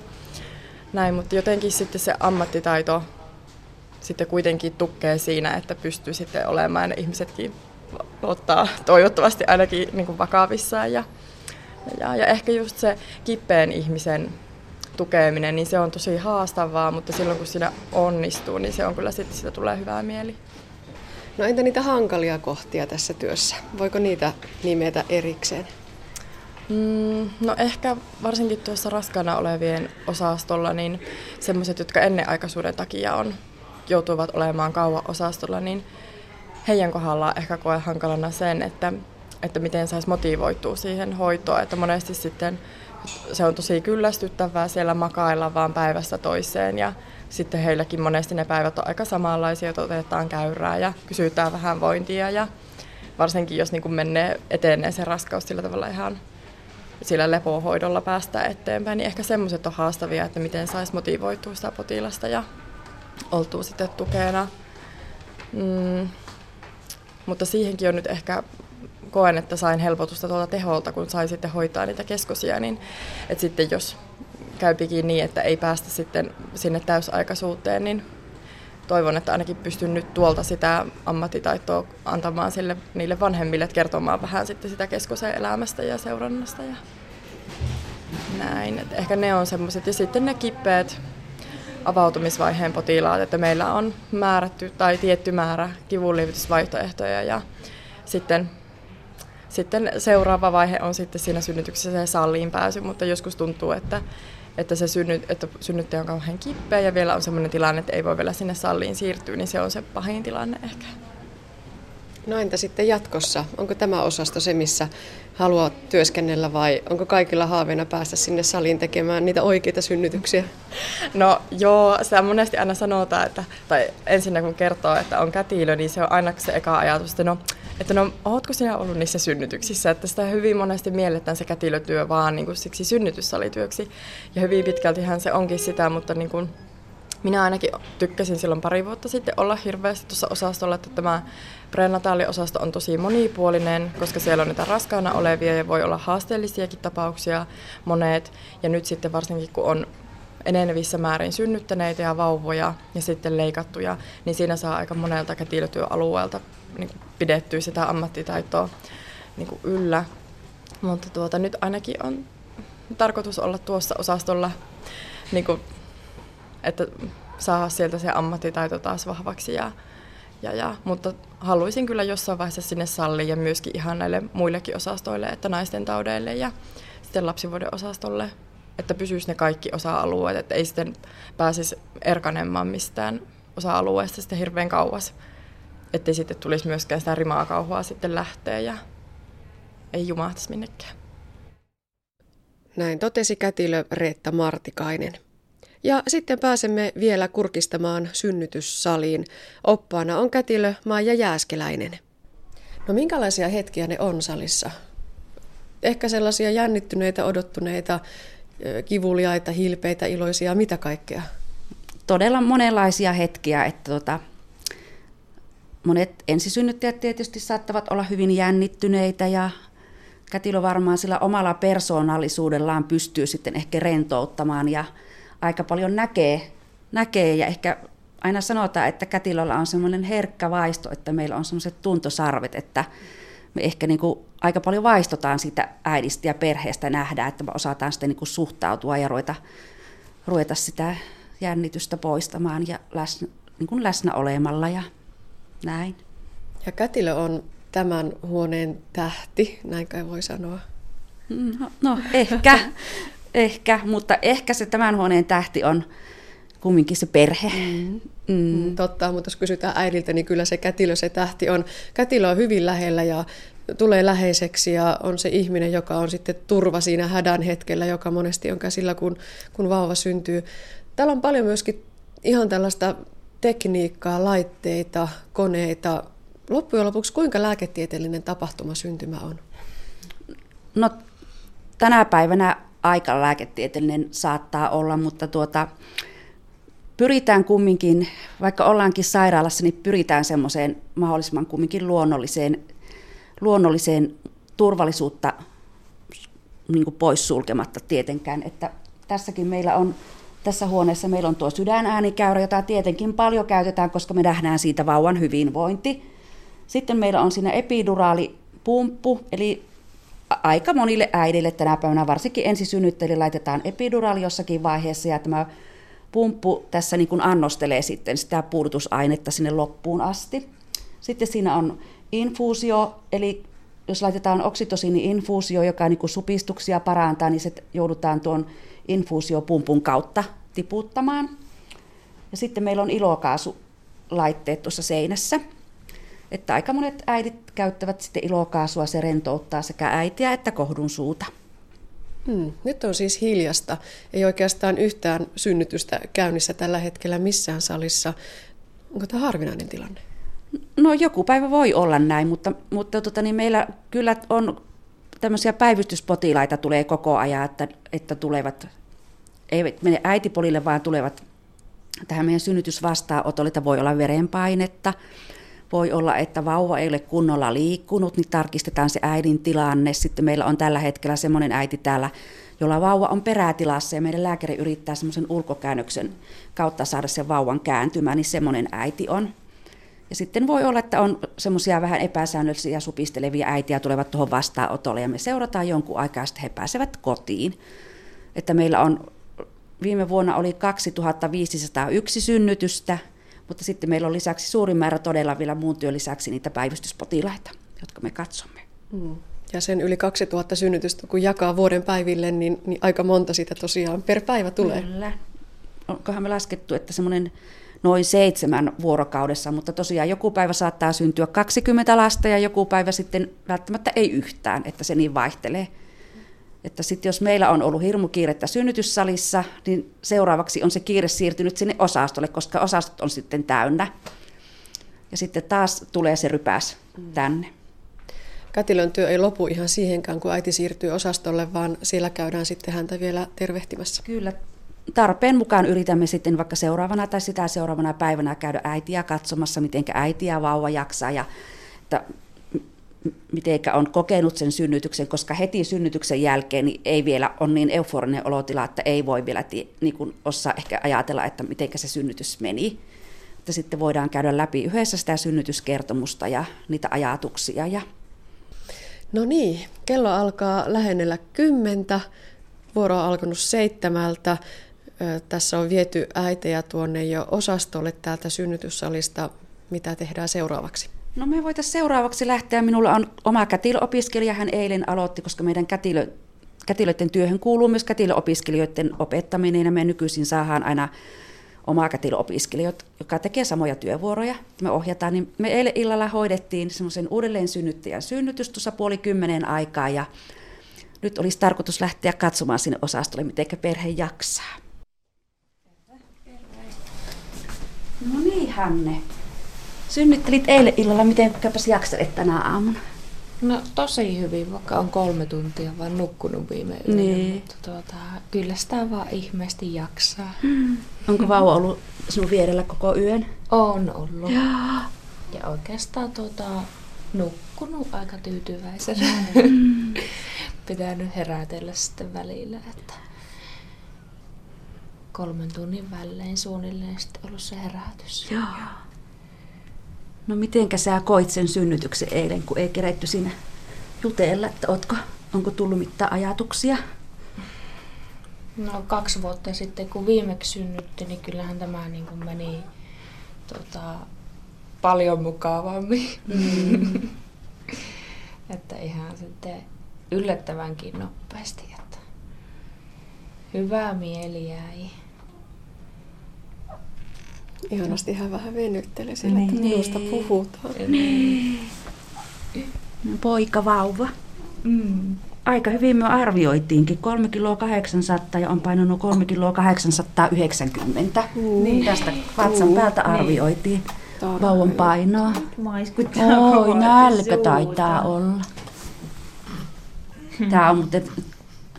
näin. Mutta jotenkin sitten se ammattitaito sitten kuitenkin tukee siinä, että pystyy sitten olemaan ja ihmisetkin ottaa toivottavasti ainakin niin kuin vakavissaan. Ja, ja, ja ehkä just se kipeän ihmisen tukeminen, niin se on tosi haastavaa, mutta silloin kun siinä onnistuu, niin se on kyllä sitten, sitä tulee hyvää mieli. No entä niitä hankalia kohtia tässä työssä? Voiko niitä nimetä erikseen? Mm, no ehkä varsinkin tuossa raskaana olevien osastolla, niin semmoiset, jotka ennenaikaisuuden takia on, joutuvat olemaan kauan osastolla, niin heidän kohdalla ehkä koe hankalana sen, että, että miten saisi motivoitua siihen hoitoon. Että monesti sitten se on tosi kyllästyttävää siellä makailla vaan päivästä toiseen ja sitten heilläkin monesti ne päivät on aika samanlaisia, että otetaan käyrää ja kysytään vähän vointia ja varsinkin jos niin menee etenee se raskaus sillä tavalla ihan sillä lepohoidolla päästä eteenpäin, niin ehkä semmoiset on haastavia, että miten saisi motivoitua sitä potilasta ja oltua sitten tukena. Mm, mutta siihenkin on nyt ehkä koen, että sain helpotusta tuolta teholta, kun sain sitten hoitaa niitä keskosia, niin että sitten jos käypikin niin, että ei päästä sitten sinne täysaikaisuuteen, niin toivon, että ainakin pystyn nyt tuolta sitä ammattitaitoa antamaan sille, niille vanhemmille, että kertomaan vähän sitten sitä keskosen elämästä ja seurannasta ja näin. Et ehkä ne on semmoiset. Ja sitten ne kipeät avautumisvaiheen potilaat, että meillä on määrätty tai tietty määrä kivunlievitysvaihtoehtoja ja sitten sitten seuraava vaihe on sitten siinä synnytyksessä se salliin pääsy, mutta joskus tuntuu, että että se synnyt, että synnyttäjä on kauhean kippeä ja vielä on sellainen tilanne, että ei voi vielä sinne salliin siirtyä, niin se on se pahin tilanne ehkä. No entä sitten jatkossa? Onko tämä osasto se, missä haluat työskennellä vai onko kaikilla haaveena päästä sinne saliin tekemään niitä oikeita synnytyksiä? No joo, sitä monesti aina sanotaan, että, tai ensinnä kun kertoo, että on kätilö, niin se on aina se eka ajatus, että no että no, ootko sinä ollut niissä synnytyksissä, että sitä hyvin monesti mielletään se kätilötyö vaan niin kuin siksi synnytyssalityöksi. Ja hyvin pitkältihän se onkin sitä, mutta niin kuin, minä ainakin tykkäsin silloin pari vuotta sitten olla hirveästi tuossa osastolla, että tämä prenataaliosasto on tosi monipuolinen, koska siellä on niitä raskaana olevia ja voi olla haasteellisiakin tapauksia monet. Ja nyt sitten varsinkin kun on enenevissä määrin synnyttäneitä ja vauvoja ja sitten leikattuja, niin siinä saa aika monelta kätilötyöalueelta niin pidettyä sitä ammattitaitoa niin yllä. Mutta tuota, nyt ainakin on tarkoitus olla tuossa osastolla, niin kuin, että saa sieltä se ammattitaito taas vahvaksi. Ja, ja, ja, mutta haluaisin kyllä jossain vaiheessa sinne salliin ja myöskin ihan näille muillekin osastoille, että naisten taudeille ja sitten lapsivuoden osastolle, että pysyisi ne kaikki osa-alueet, että ei sitten pääsisi erkanemaan mistään osa-alueesta sitten hirveän kauas ettei sitten tulisi myöskään sitä rimaa kauhua sitten lähteä ja ei jumahtaisi minnekään. Näin totesi kätilö Reetta Martikainen. Ja sitten pääsemme vielä kurkistamaan synnytyssaliin. Oppaana on kätilö Maija Jääskeläinen. No minkälaisia hetkiä ne on salissa? Ehkä sellaisia jännittyneitä, odottuneita, kivuliaita, hilpeitä, iloisia, mitä kaikkea? Todella monenlaisia hetkiä, että tota, monet ensisynnyttäjät tietysti saattavat olla hyvin jännittyneitä ja kätilö varmaan sillä omalla persoonallisuudellaan pystyy sitten ehkä rentouttamaan ja aika paljon näkee, näkee ja ehkä aina sanotaan, että kätilöllä on semmoinen herkkä vaisto, että meillä on semmoiset tuntosarvet, että me ehkä niin kuin aika paljon vaistotaan siitä äidistä ja perheestä nähdään, että me osataan sitten niin kuin suhtautua ja ruveta, ruveta sitä jännitystä poistamaan ja läsnä, niin kuin läsnä olemalla ja näin. Ja kätilö on tämän huoneen tähti, näin kai voi sanoa. No, no ehkä, (laughs) ehkä, mutta ehkä se tämän huoneen tähti on kumminkin se perhe. Mm. Mm. mm. Totta, mutta jos kysytään äidiltä, niin kyllä se kätilö se tähti on. Kätilö on hyvin lähellä ja tulee läheiseksi ja on se ihminen, joka on sitten turva siinä hädän hetkellä, joka monesti on käsillä, kun, kun vauva syntyy. Täällä on paljon myöskin ihan tällaista tekniikkaa, laitteita, koneita. Loppujen lopuksi kuinka lääketieteellinen tapahtuma syntymä on? No tänä päivänä aika lääketieteellinen saattaa olla, mutta tuota, pyritään kumminkin, vaikka ollaankin sairaalassa, niin pyritään semmoiseen mahdollisimman kumminkin luonnolliseen, luonnolliseen turvallisuutta niin poissulkematta tietenkään. Että tässäkin meillä on tässä huoneessa meillä on tuo sydänäänikäyrä, jota tietenkin paljon käytetään, koska me nähdään siitä vauvan hyvinvointi. Sitten meillä on siinä epiduraalipumppu, eli aika monille äidille tänä päivänä, varsinkin ensisynnyttäjille, laitetaan epiduraali jossakin vaiheessa, ja tämä pumppu tässä niin kuin annostelee sitten sitä puudutusainetta sinne loppuun asti. Sitten siinä on infuusio, eli jos laitetaan oksitosiini-infuusio, joka niin kuin supistuksia parantaa, niin se joudutaan tuon infuusiopumpun kautta tiputtamaan. Ja sitten meillä on ilokaasulaitteet tuossa seinässä. Että aika monet äidit käyttävät sitten ilokaasua, se rentouttaa sekä äitiä että kohdun suuta. Hmm. Nyt on siis hiljasta. Ei oikeastaan yhtään synnytystä käynnissä tällä hetkellä missään salissa. Onko tämä harvinainen tilanne? No joku päivä voi olla näin, mutta, mutta tota, niin meillä kyllä on tämmöisiä päivystyspotilaita tulee koko ajan, että, että tulevat, eivät mene äitipolille, vaan tulevat tähän meidän synnytysvastaanotolle, että voi olla verenpainetta, voi olla, että vauva ei ole kunnolla liikkunut, niin tarkistetaan se äidin tilanne. Sitten meillä on tällä hetkellä semmoinen äiti täällä, jolla vauva on perätilassa ja meidän lääkäri yrittää semmoisen ulkokäännöksen kautta saada sen vauvan kääntymään, niin semmoinen äiti on. Ja sitten voi olla, että on semmoisia vähän epäsäännöllisiä supistelevia äitiä tulevat tuohon vastaanotolle ja me seurataan jonkun aikaa, sitten he pääsevät kotiin. Että meillä on, viime vuonna oli 2501 synnytystä, mutta sitten meillä on lisäksi suurin määrä todella vielä muun työn lisäksi niitä päivystyspotilaita, jotka me katsomme. Mm. Ja sen yli 2000 synnytystä, kun jakaa vuoden päiville, niin, niin aika monta sitä tosiaan per päivä tulee. Kyllä. Onkohan me laskettu, että semmoinen noin seitsemän vuorokaudessa, mutta tosiaan joku päivä saattaa syntyä 20 lasta ja joku päivä sitten välttämättä ei yhtään, että se niin vaihtelee. Että sitten jos meillä on ollut hirmu kiirettä synnytyssalissa, niin seuraavaksi on se kiire siirtynyt sinne osastolle, koska osastot on sitten täynnä. Ja sitten taas tulee se rypäs tänne. Kätilön työ ei lopu ihan siihenkään, kun äiti siirtyy osastolle, vaan siellä käydään sitten häntä vielä tervehtimässä. Kyllä, tarpeen mukaan yritämme sitten vaikka seuraavana tai sitä seuraavana päivänä käydä äitiä katsomassa, miten äiti ja vauva jaksaa ja että miten on kokenut sen synnytyksen, koska heti synnytyksen jälkeen niin ei vielä ole niin euforinen olotila, että ei voi vielä niin kuin osaa ehkä ajatella, että miten se synnytys meni. Että sitten voidaan käydä läpi yhdessä sitä synnytyskertomusta ja niitä ajatuksia. Ja... No niin, kello alkaa lähennellä kymmentä, vuoro on alkanut seitsemältä. Tässä on viety äitejä tuonne jo osastolle täältä synnytyssalista. Mitä tehdään seuraavaksi? No me voitaisiin seuraavaksi lähteä. Minulla on oma kätilöopiskelija, hän eilen aloitti, koska meidän kätilö, kätilöiden työhön kuuluu myös kätilöopiskelijoiden opettaminen ja me nykyisin saadaan aina omaa kätilöopiskelijoita, joka tekee samoja työvuoroja. Me ohjataan, niin me eilen illalla hoidettiin semmoisen uudelleen synnyttäjän synnytys tuossa puoli kymmenen aikaa ja nyt olisi tarkoitus lähteä katsomaan sinne osastolle, miten perhe jaksaa. No niin, Hanne. Synnyttelit eilen illalla, miten käypäs jakselet tänä aamuna? No tosi hyvin, vaikka on kolme tuntia vaan nukkunut viime yönä. Niin. Mutta tuota, kyllä sitä vaan ihmeesti jaksaa. Mm. Onko vauva ollut sinun vierellä koko yön? On ollut. Ja, ja oikeastaan tuota, nukkunut aika tyytyväisenä. Mm. (laughs) Pitänyt herätellä sitten välillä, että kolmen tunnin välein suunnilleen sitten ollut se herätys. Joo. No mitenkä sä koit sen synnytyksen eilen, kun ei keretty siinä jutella, että ootko, onko tullut mitään ajatuksia? No kaksi vuotta sitten, kun viimeksi synnytti, niin kyllähän tämä niin kuin meni tota, paljon mukavammin. Mm. (laughs) että ihan sitten yllättävänkin nopeasti. Että hyvä mieli jäi. Ihanasti hän vähän venytteli sillä, niin. että minusta puhutaan. Niin. Poika vauva. Mm. Aika hyvin me arvioitiinkin. 3 kiloa 800 ja on painanut 3 kiloa 890. Mm. Niin. Tästä vatsan mm. päältä arvioitiin niin. vauvan painoa. Oi, nälkä taitaa olla. Tämä on mutta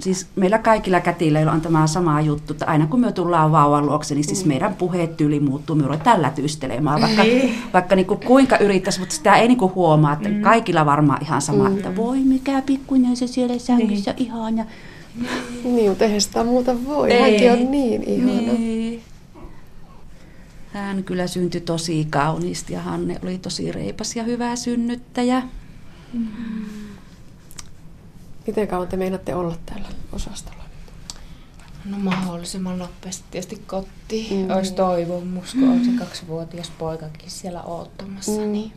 siis meillä kaikilla kätilöillä on tämä sama juttu, että aina kun me tullaan vauvan luokse, niin siis mm. meidän tyyli muuttuu, me ruvetaan lätystelemään, vaikka, niin. vaikka niin kuin kuinka yrittäisi, mutta sitä ei niin kuin huomaa, että mm. kaikilla varmaan ihan sama, mm. että voi mikä pikkuinen se siellä sängyssä niin. ihan. Ja... Niin, mutta eihän sitä muuta voi, ei. hänkin on niin ihana. Niin. Hän kyllä syntyi tosi kauniisti ja Hanne oli tosi reipas ja hyvä synnyttäjä. Mm. Miten kauan te meinaatte olla täällä osastolla? No mahdollisimman nopeasti tietysti kotiin. Mm. Olisi toivomus, kun on se kaksivuotias poikakin siellä oottamassa. Mm. Niin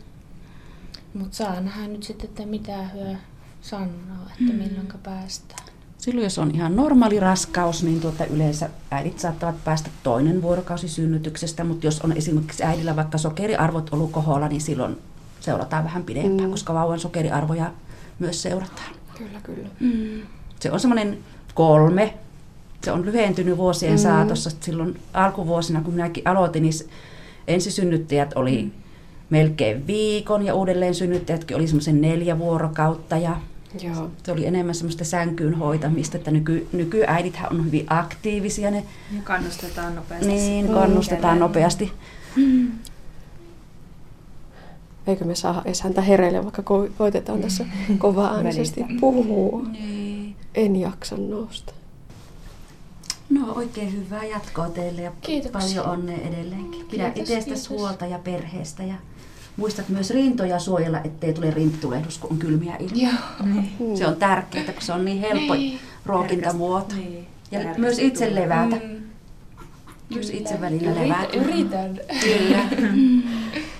Mutta saa nähdä nyt sitten, että mitä hyö sanoo, että mm. milloin päästään. Silloin jos on ihan normaali raskaus, niin tuota yleensä äidit saattavat päästä toinen vuorokausi synnytyksestä, mutta jos on esimerkiksi äidillä vaikka sokeriarvot ollut koholla, niin silloin seurataan vähän pidempään, mm. koska vauvan sokeriarvoja myös seurataan. Kyllä, kyllä. Mm. Se on semmoinen kolme. Se on lyhentynyt vuosien mm. saatossa. Silloin alkuvuosina, kun minäkin aloitin, niin ensisynnyttäjät oli mm. melkein viikon ja uudelleen synnyttäjätkin oli semmoisen neljä vuorokautta. Ja Joo. Se oli enemmän semmoista sänkyyn hoitamista, että nyky, nykyäidithän on hyvin aktiivisia. Ne, ja kannustetaan nopeasti. Niin, kannustetaan nopeasti. Mm. Eikö me saa edes häntä hereille, vaikka ko- koitetaan tässä (laughs) kova äänisesti puhua. Niin. En jaksa nousta. No oikein hyvää jatkoa teille ja Kiitoksia. paljon onnea edelleenkin. Pidä itsestäsi huolta ja perheestä ja muistat myös rintoja suojella, ettei tule rintulehdus, kun on kylmiä ilmoja. Niin. Se on tärkeää, kun se on niin helppo niin. ruokintamuoto. Niin. Ja Järkeä myös itse levätä. Mm. Myös itse välillä levätä. Yritän. Kyllä. (laughs)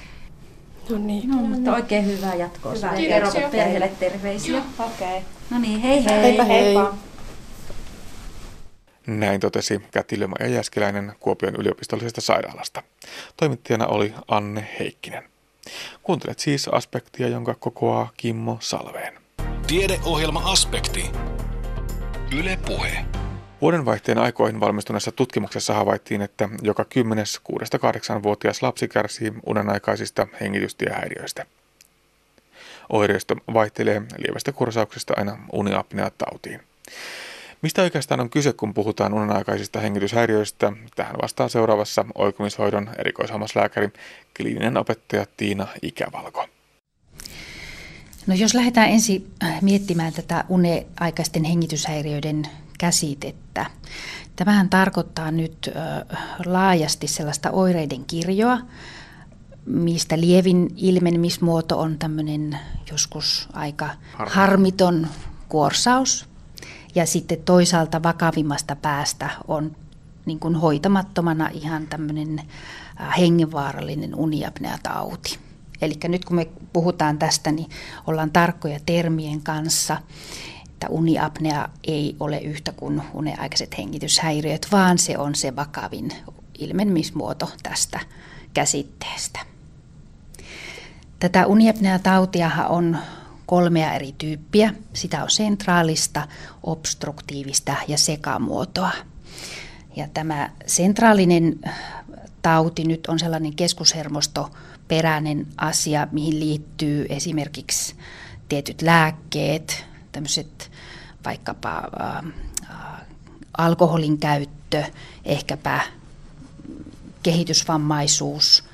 No niin. No, mutta oikein hyvää jatkoa. Hyvä. Kerro perheelle terveisiä. Okei. Okay. No niin, hei hei. Heipä hei. Heippa. Näin totesi Kätilö ja Jäskeläinen Kuopion yliopistollisesta sairaalasta. Toimittajana oli Anne Heikkinen. Kuuntelet siis aspektia, jonka kokoaa Kimmo Salveen. Tiedeohjelma Aspekti. Yle Puhe. Vuodenvaihteen aikoihin valmistuneessa tutkimuksessa havaittiin, että joka 10 6-8-vuotias lapsi kärsii unenaikaisista hengitystiehäiriöistä. Oireisto vaihtelee lievästä kursauksesta aina uniapnea-tautiin. Mistä oikeastaan on kyse, kun puhutaan unenaikaisista hengityshäiriöistä? Tähän vastaa seuraavassa oikumishoidon erikoishammaslääkäri, kliininen opettaja Tiina Ikävalko. No jos lähdetään ensin äh, miettimään tätä uneaikaisten hengityshäiriöiden käsitettä. Tämähän tarkoittaa nyt laajasti sellaista oireiden kirjoa, mistä lievin ilmenemismuoto on tämmöinen joskus aika harmiton kuorsaus – ja sitten toisaalta vakavimmasta päästä on niin kuin hoitamattomana ihan tämmöinen hengenvaarallinen uniapneatauti. Eli nyt kun me puhutaan tästä, niin ollaan tarkkoja termien kanssa, että uniapnea ei ole yhtä kuin uneaikaiset hengityshäiriöt, vaan se on se vakavin ilmenemismuoto tästä käsitteestä. Tätä uniapnea-tautiahan on kolmea eri tyyppiä. Sitä on sentraalista, obstruktiivista ja sekamuotoa. Ja tämä sentraalinen tauti nyt on sellainen keskushermostoperäinen asia, mihin liittyy esimerkiksi tietyt lääkkeet, tämmöiset vaikkapa äh, alkoholin käyttö, ehkäpä kehitysvammaisuus,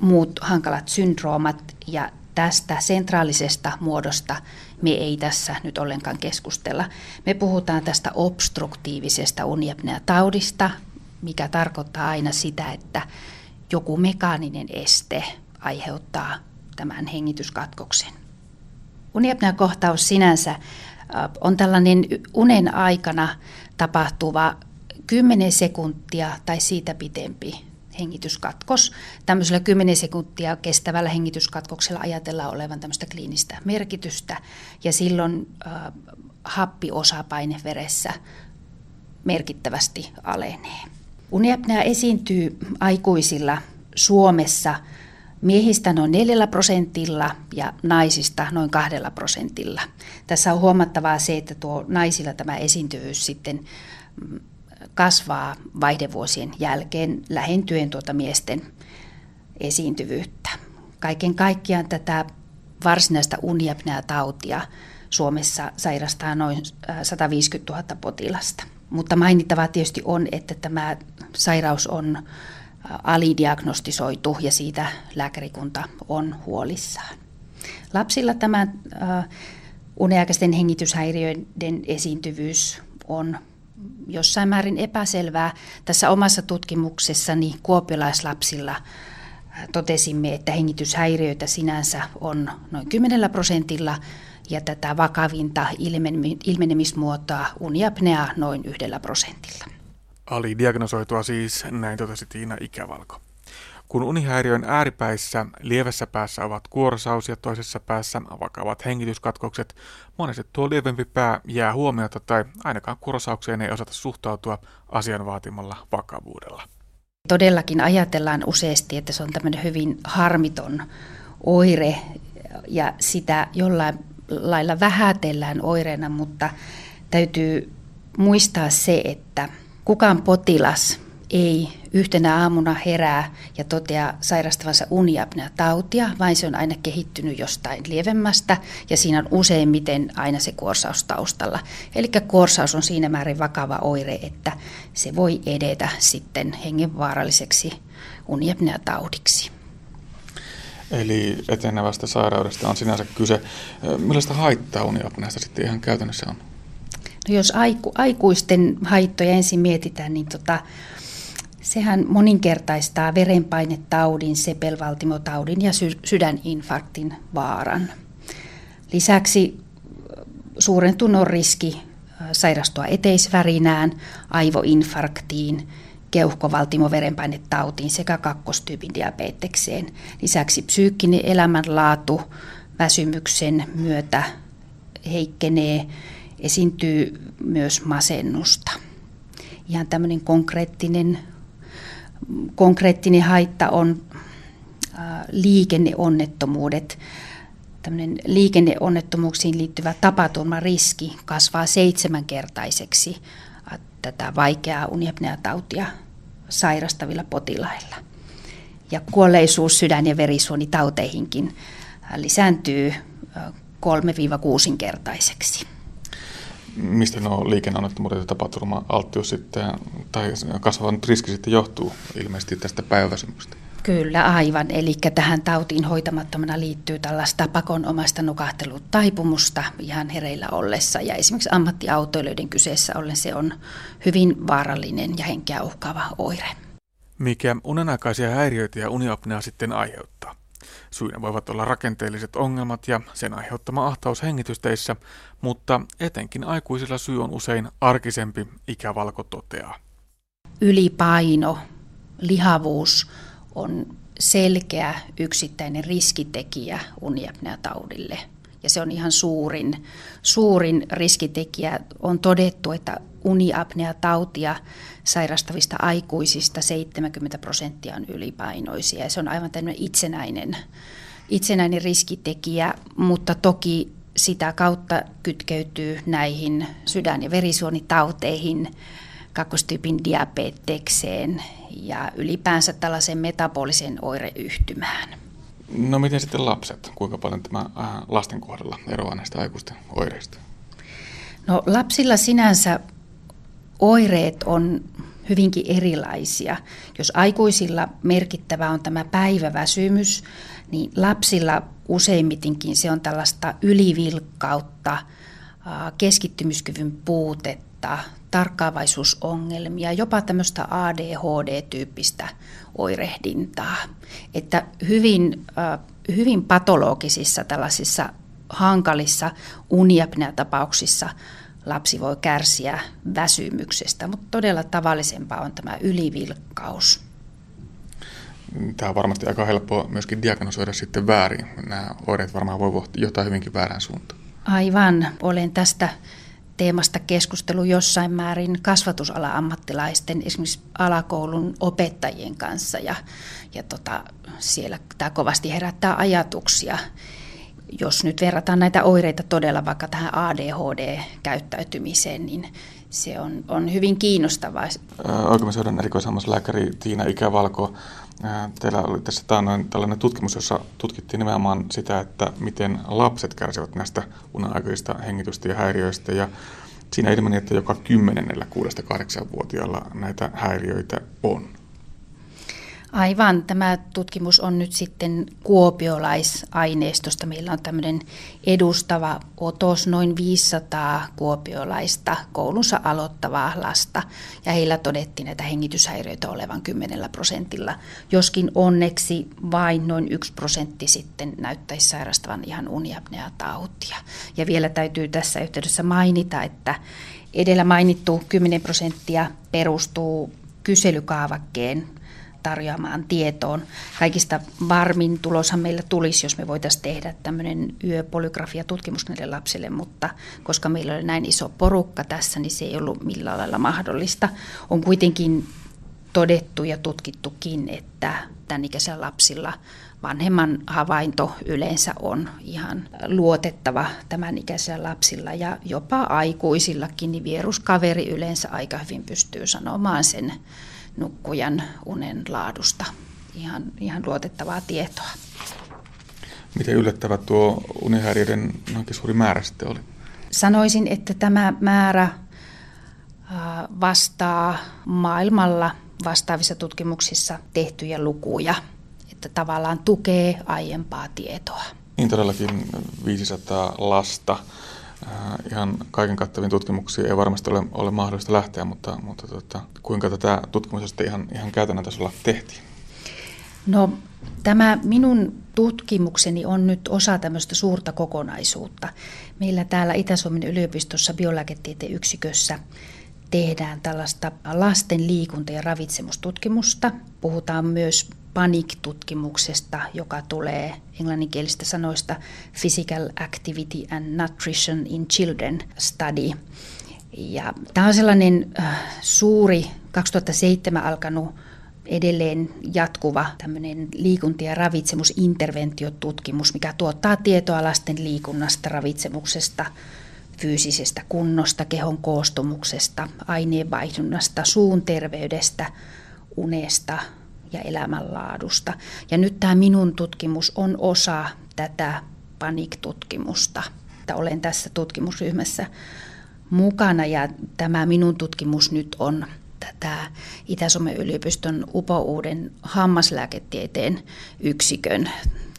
muut hankalat syndroomat ja tästä sentraalisesta muodosta me ei tässä nyt ollenkaan keskustella. Me puhutaan tästä obstruktiivisesta uniapnea-taudista, mikä tarkoittaa aina sitä, että joku mekaaninen este aiheuttaa tämän hengityskatkoksen. Uniapnea-kohtaus sinänsä on tällainen unen aikana tapahtuva 10 sekuntia tai siitä pitempi hengityskatkos. Tämmöisellä 10 sekuntia kestävällä hengityskatkoksella ajatellaan olevan tämmöistä kliinistä merkitystä ja silloin äh, happiosapaine veressä merkittävästi alenee. Uniapnea esiintyy aikuisilla Suomessa miehistä noin 4 prosentilla ja naisista noin 2 prosentilla. Tässä on huomattavaa se, että tuo naisilla tämä esiintyvyys sitten mm, kasvaa vaihdevuosien jälkeen lähentyen tuota miesten esiintyvyyttä. Kaiken kaikkiaan tätä varsinaista uniapnea-tautia Suomessa sairastaa noin 150 000 potilasta. Mutta mainittavaa tietysti on, että tämä sairaus on alidiagnostisoitu ja siitä lääkärikunta on huolissaan. Lapsilla tämä uniaikaisten hengityshäiriöiden esiintyvyys on jossain määrin epäselvää. Tässä omassa tutkimuksessani kuopiolaislapsilla äh, totesimme, että hengityshäiriöitä sinänsä on noin 10 prosentilla ja tätä vakavinta ilmenemismuotoa uniapnea noin yhdellä prosentilla. Ali diagnosoitua siis, näin totesi Tiina Ikävalko. Kun unihäiriön ääripäissä lievässä päässä ovat kuorosaus ja toisessa päässä vakavat hengityskatkokset, monesti tuo lievempi pää jää huomiota tai ainakaan kuorosaukseen ei osata suhtautua asian vaatimalla vakavuudella. Todellakin ajatellaan useasti, että se on tämmöinen hyvin harmiton oire ja sitä jollain lailla vähätellään oireena, mutta täytyy muistaa se, että kukaan potilas ei yhtenä aamuna herää ja toteaa sairastavansa uniapnea tautia, vaan se on aina kehittynyt jostain lievemmästä ja siinä on useimmiten aina se kuorsaus taustalla. Eli kuorsaus on siinä määrin vakava oire, että se voi edetä sitten hengenvaaralliseksi uniapnea taudiksi. Eli etenevästä sairaudesta on sinänsä kyse. Millaista haittaa uniapneasta sitten ihan käytännössä on? No jos aiku, aikuisten haittoja ensin mietitään, niin tota, sehän moninkertaistaa verenpainetaudin, sepelvaltimotaudin ja sy- sydäninfarktin vaaran. Lisäksi suurentunut on riski sairastua eteisvärinään, aivoinfarktiin, keuhkovaltimoverenpainetautiin sekä kakkostyypin diabetekseen. Lisäksi psyykkinen elämänlaatu väsymyksen myötä heikkenee, esiintyy myös masennusta. Ihan tämmöinen konkreettinen, konkreettinen haitta on liikenneonnettomuudet. Tämmöinen liikenneonnettomuuksiin liittyvä tapaturmariski kasvaa seitsemänkertaiseksi tätä vaikeaa uniapneatautia sairastavilla potilailla. Ja kuolleisuus sydän- ja verisuonitauteihinkin lisääntyy 3-6-kertaiseksi. Mistä nuo liikenneonnettomuudet ja tapaturma-alttius sitten, tai kasvavan riski sitten johtuu ilmeisesti tästä päiväväsymyksestä? Kyllä, aivan. Eli tähän tautiin hoitamattomana liittyy tällaista pakonomaista nukahtelutaipumusta ihan hereillä ollessa. Ja esimerkiksi ammattiautoilijoiden kyseessä ollen se on hyvin vaarallinen ja henkeä uhkaava oire. Mikä unenaikaisia häiriöitä ja uniapnea sitten aiheuttaa? Syynä voivat olla rakenteelliset ongelmat ja sen aiheuttama ahtaus hengitysteissä, mutta etenkin aikuisilla syy on usein arkisempi, ikävalko toteaa. Ylipaino, lihavuus, on selkeä yksittäinen riskitekijä uniapneataudille. Ja se on ihan suurin, suurin riskitekijä. On todettu, että uniapneatautia sairastavista aikuisista 70 prosenttia on ylipainoisia. Ja se on aivan tämmöinen itsenäinen, itsenäinen riskitekijä, mutta toki sitä kautta kytkeytyy näihin sydän- ja verisuonitauteihin, kakkostyypin diabetekseen ja ylipäänsä tällaisen metabolisen oireyhtymään. No miten sitten lapset? Kuinka paljon tämä äh, lasten kohdalla eroaa näistä aikuisten oireista? No lapsilla sinänsä oireet on hyvinkin erilaisia. Jos aikuisilla merkittävä on tämä päiväväsymys, niin lapsilla useimmitinkin se on tällaista ylivilkkautta, keskittymiskyvyn puutetta, tarkkaavaisuusongelmia, jopa tämmöistä ADHD-tyyppistä oirehdintaa. Että hyvin, hyvin patologisissa tällaisissa hankalissa uniapnea-tapauksissa lapsi voi kärsiä väsymyksestä, mutta todella tavallisempaa on tämä ylivilkkaus. Tämä on varmasti aika helppo myöskin diagnosoida sitten väärin. Nämä oireet varmaan voi johtaa hyvinkin väärään suuntaan. Aivan. Olen tästä teemasta keskustelu jossain määrin kasvatusala-ammattilaisten, esimerkiksi alakoulun opettajien kanssa. Ja, ja tota, siellä tämä kovasti herättää ajatuksia. Jos nyt verrataan näitä oireita todella vaikka tähän ADHD-käyttäytymiseen, niin se on, on hyvin kiinnostavaa. Oikeudenhoidon erikoishammaslääkäri Tiina Ikävalko, teillä oli tässä tällainen tutkimus, jossa tutkittiin nimenomaan sitä, että miten lapset kärsivät näistä unenaikaisista hengitystä ja häiriöistä. Ja siinä ilmeni, että joka kymmenennellä 6-8-vuotiaalla näitä häiriöitä on. Aivan. Tämä tutkimus on nyt sitten kuopiolaisaineistosta. Meillä on tämmöinen edustava otos, noin 500 kuopiolaista koulunsa aloittavaa lasta. Ja heillä todettiin näitä hengityshäiriöitä olevan 10 prosentilla, joskin onneksi vain noin 1 prosentti sitten näyttäisi sairastavan ihan uniapnea-tautia. Ja vielä täytyy tässä yhteydessä mainita, että edellä mainittu 10 prosenttia perustuu kyselykaavakkeen tarjoamaan tietoon. Kaikista varmin tuloshan meillä tulisi, jos me voitaisiin tehdä tämmöinen yöpolygrafia-tutkimus näille lapsille, mutta koska meillä oli näin iso porukka tässä, niin se ei ollut millään lailla mahdollista. On kuitenkin todettu ja tutkittukin, että tämän ikäisillä lapsilla vanhemman havainto yleensä on ihan luotettava tämän ikäisillä lapsilla ja jopa aikuisillakin, niin vieruskaveri yleensä aika hyvin pystyy sanomaan sen nukkujan unen laadusta. Ihan, ihan luotettavaa tietoa. Miten yllättävä tuo unihäiriöiden noinkin suuri määrä sitten oli? Sanoisin, että tämä määrä vastaa maailmalla vastaavissa tutkimuksissa tehtyjä lukuja – että tavallaan tukee aiempaa tietoa. Niin todellakin 500 lasta. Äh, ihan kaiken kattavin tutkimuksiin ei varmasti ole, ole mahdollista lähteä, mutta, mutta tota, kuinka tätä tutkimusta sitten ihan, ihan käytännön tasolla tehtiin? No tämä minun tutkimukseni on nyt osa tämmöistä suurta kokonaisuutta. Meillä täällä Itä-Suomen yliopistossa biolääketieteen yksikössä tehdään tällaista lasten liikunta- ja ravitsemustutkimusta. Puhutaan myös PANIC-tutkimuksesta, joka tulee englanninkielisistä sanoista Physical Activity and Nutrition in Children Study. Ja tämä on sellainen äh, suuri 2007 alkanut edelleen jatkuva tämmöinen liikunta- ja ravitsemusinterventiotutkimus, mikä tuottaa tietoa lasten liikunnasta, ravitsemuksesta, fyysisestä kunnosta, kehon koostumuksesta, aineenvaihdunnasta, suun terveydestä, unesta, ja elämänlaadusta. Ja nyt tämä minun tutkimus on osa tätä panik-tutkimusta. Olen tässä tutkimusryhmässä mukana ja tämä minun tutkimus nyt on tätä Itä-Suomen yliopiston upouuden hammaslääketieteen yksikön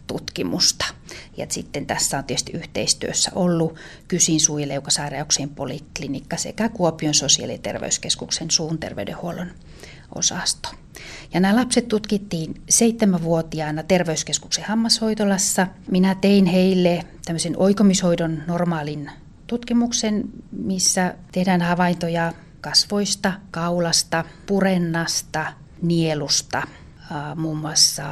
tutkimusta. Ja sitten tässä on tietysti yhteistyössä ollut Kysin leukasääräyksien poliklinikka sekä Kuopion sosiaali- ja terveyskeskuksen suun terveydenhuollon osasto. Ja nämä lapset tutkittiin seitsemänvuotiaana terveyskeskuksen hammashoitolassa. Minä tein heille tämmöisen oikomishoidon normaalin tutkimuksen, missä tehdään havaintoja kasvoista, kaulasta, purennasta, nielusta, muun muassa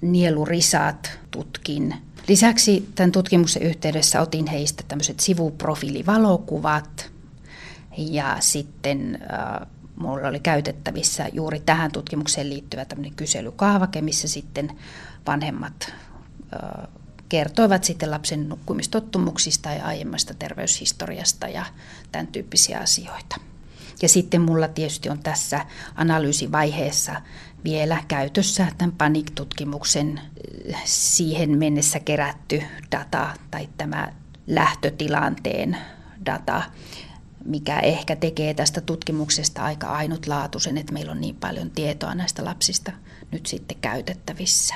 nielurisat tutkin. Lisäksi tämän tutkimuksen yhteydessä otin heistä tämmöiset sivuprofiilivalokuvat ja sitten mulla oli käytettävissä juuri tähän tutkimukseen liittyvä tämmöinen kyselykaavake, missä sitten vanhemmat kertoivat sitten lapsen nukkumistottumuksista ja aiemmasta terveyshistoriasta ja tämän tyyppisiä asioita. Ja sitten mulla tietysti on tässä analyysivaiheessa vielä käytössä tämän panik-tutkimuksen siihen mennessä kerätty data tai tämä lähtötilanteen data, mikä ehkä tekee tästä tutkimuksesta aika ainutlaatuisen, että meillä on niin paljon tietoa näistä lapsista nyt sitten käytettävissä.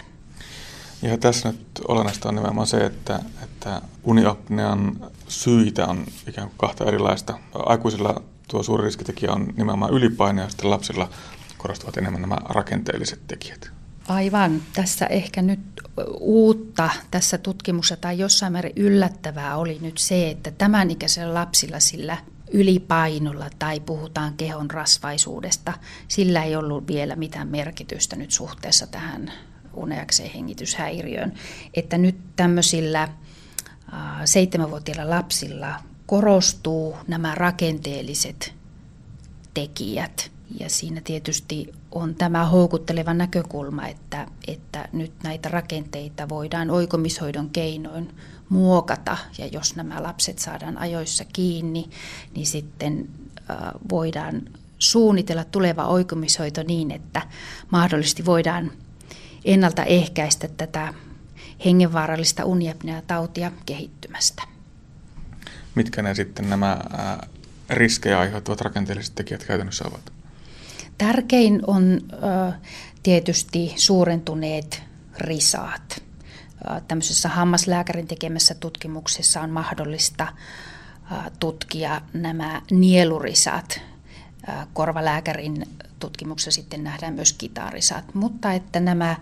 Ja tässä nyt olennaista on nimenomaan se, että, että uniapnean syitä on ikään kuin kahta erilaista. Aikuisilla tuo suuri riskitekijä on nimenomaan ylipaine ja sitten lapsilla korostuvat enemmän nämä rakenteelliset tekijät. Aivan. Tässä ehkä nyt uutta tässä tutkimuksessa tai jossain määrin yllättävää oli nyt se, että tämän ikäisellä lapsilla sillä ylipainolla tai puhutaan kehon rasvaisuudesta, sillä ei ollut vielä mitään merkitystä nyt suhteessa tähän uneakseen hengityshäiriöön. Että nyt tämmöisillä seitsemänvuotiailla lapsilla korostuu nämä rakenteelliset tekijät. Ja siinä tietysti on tämä houkutteleva näkökulma, että, että nyt näitä rakenteita voidaan oikomishoidon keinoin muokata ja jos nämä lapset saadaan ajoissa kiinni, niin sitten voidaan suunnitella tuleva oikomishoito niin, että mahdollisesti voidaan ennaltaehkäistä tätä hengenvaarallista uniapnea-tautia kehittymästä. Mitkä ne sitten nämä riskejä aiheuttavat rakenteelliset tekijät käytännössä ovat? Tärkein on tietysti suurentuneet risaat tämmöisessä hammaslääkärin tekemässä tutkimuksessa on mahdollista tutkia nämä nielurisat. Korvalääkärin tutkimuksessa sitten nähdään myös kitarisat, mutta että nämä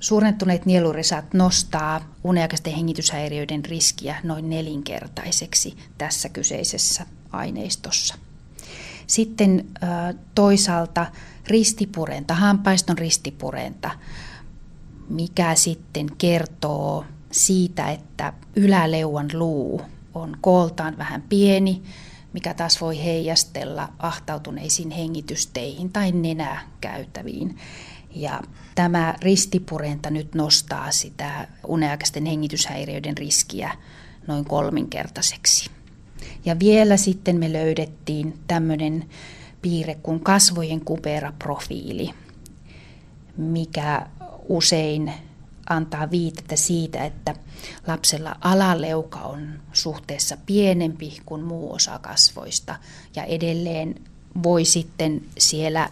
suurentuneet nielurisat nostaa uniaikaisten hengityshäiriöiden riskiä noin nelinkertaiseksi tässä kyseisessä aineistossa. Sitten toisaalta ristipurenta, hampaiston ristipurenta, mikä sitten kertoo siitä, että yläleuan luu on kooltaan vähän pieni, mikä taas voi heijastella ahtautuneisiin hengitysteihin tai nenäkäytäviin. Ja tämä ristipurenta nyt nostaa sitä uneaikaisten hengityshäiriöiden riskiä noin kolminkertaiseksi. Ja vielä sitten me löydettiin tämmöinen piirre kuin kasvojen kuperaprofiili, mikä usein antaa viitettä siitä, että lapsella alaleuka on suhteessa pienempi kuin muu osa kasvoista. Ja edelleen voi sitten siellä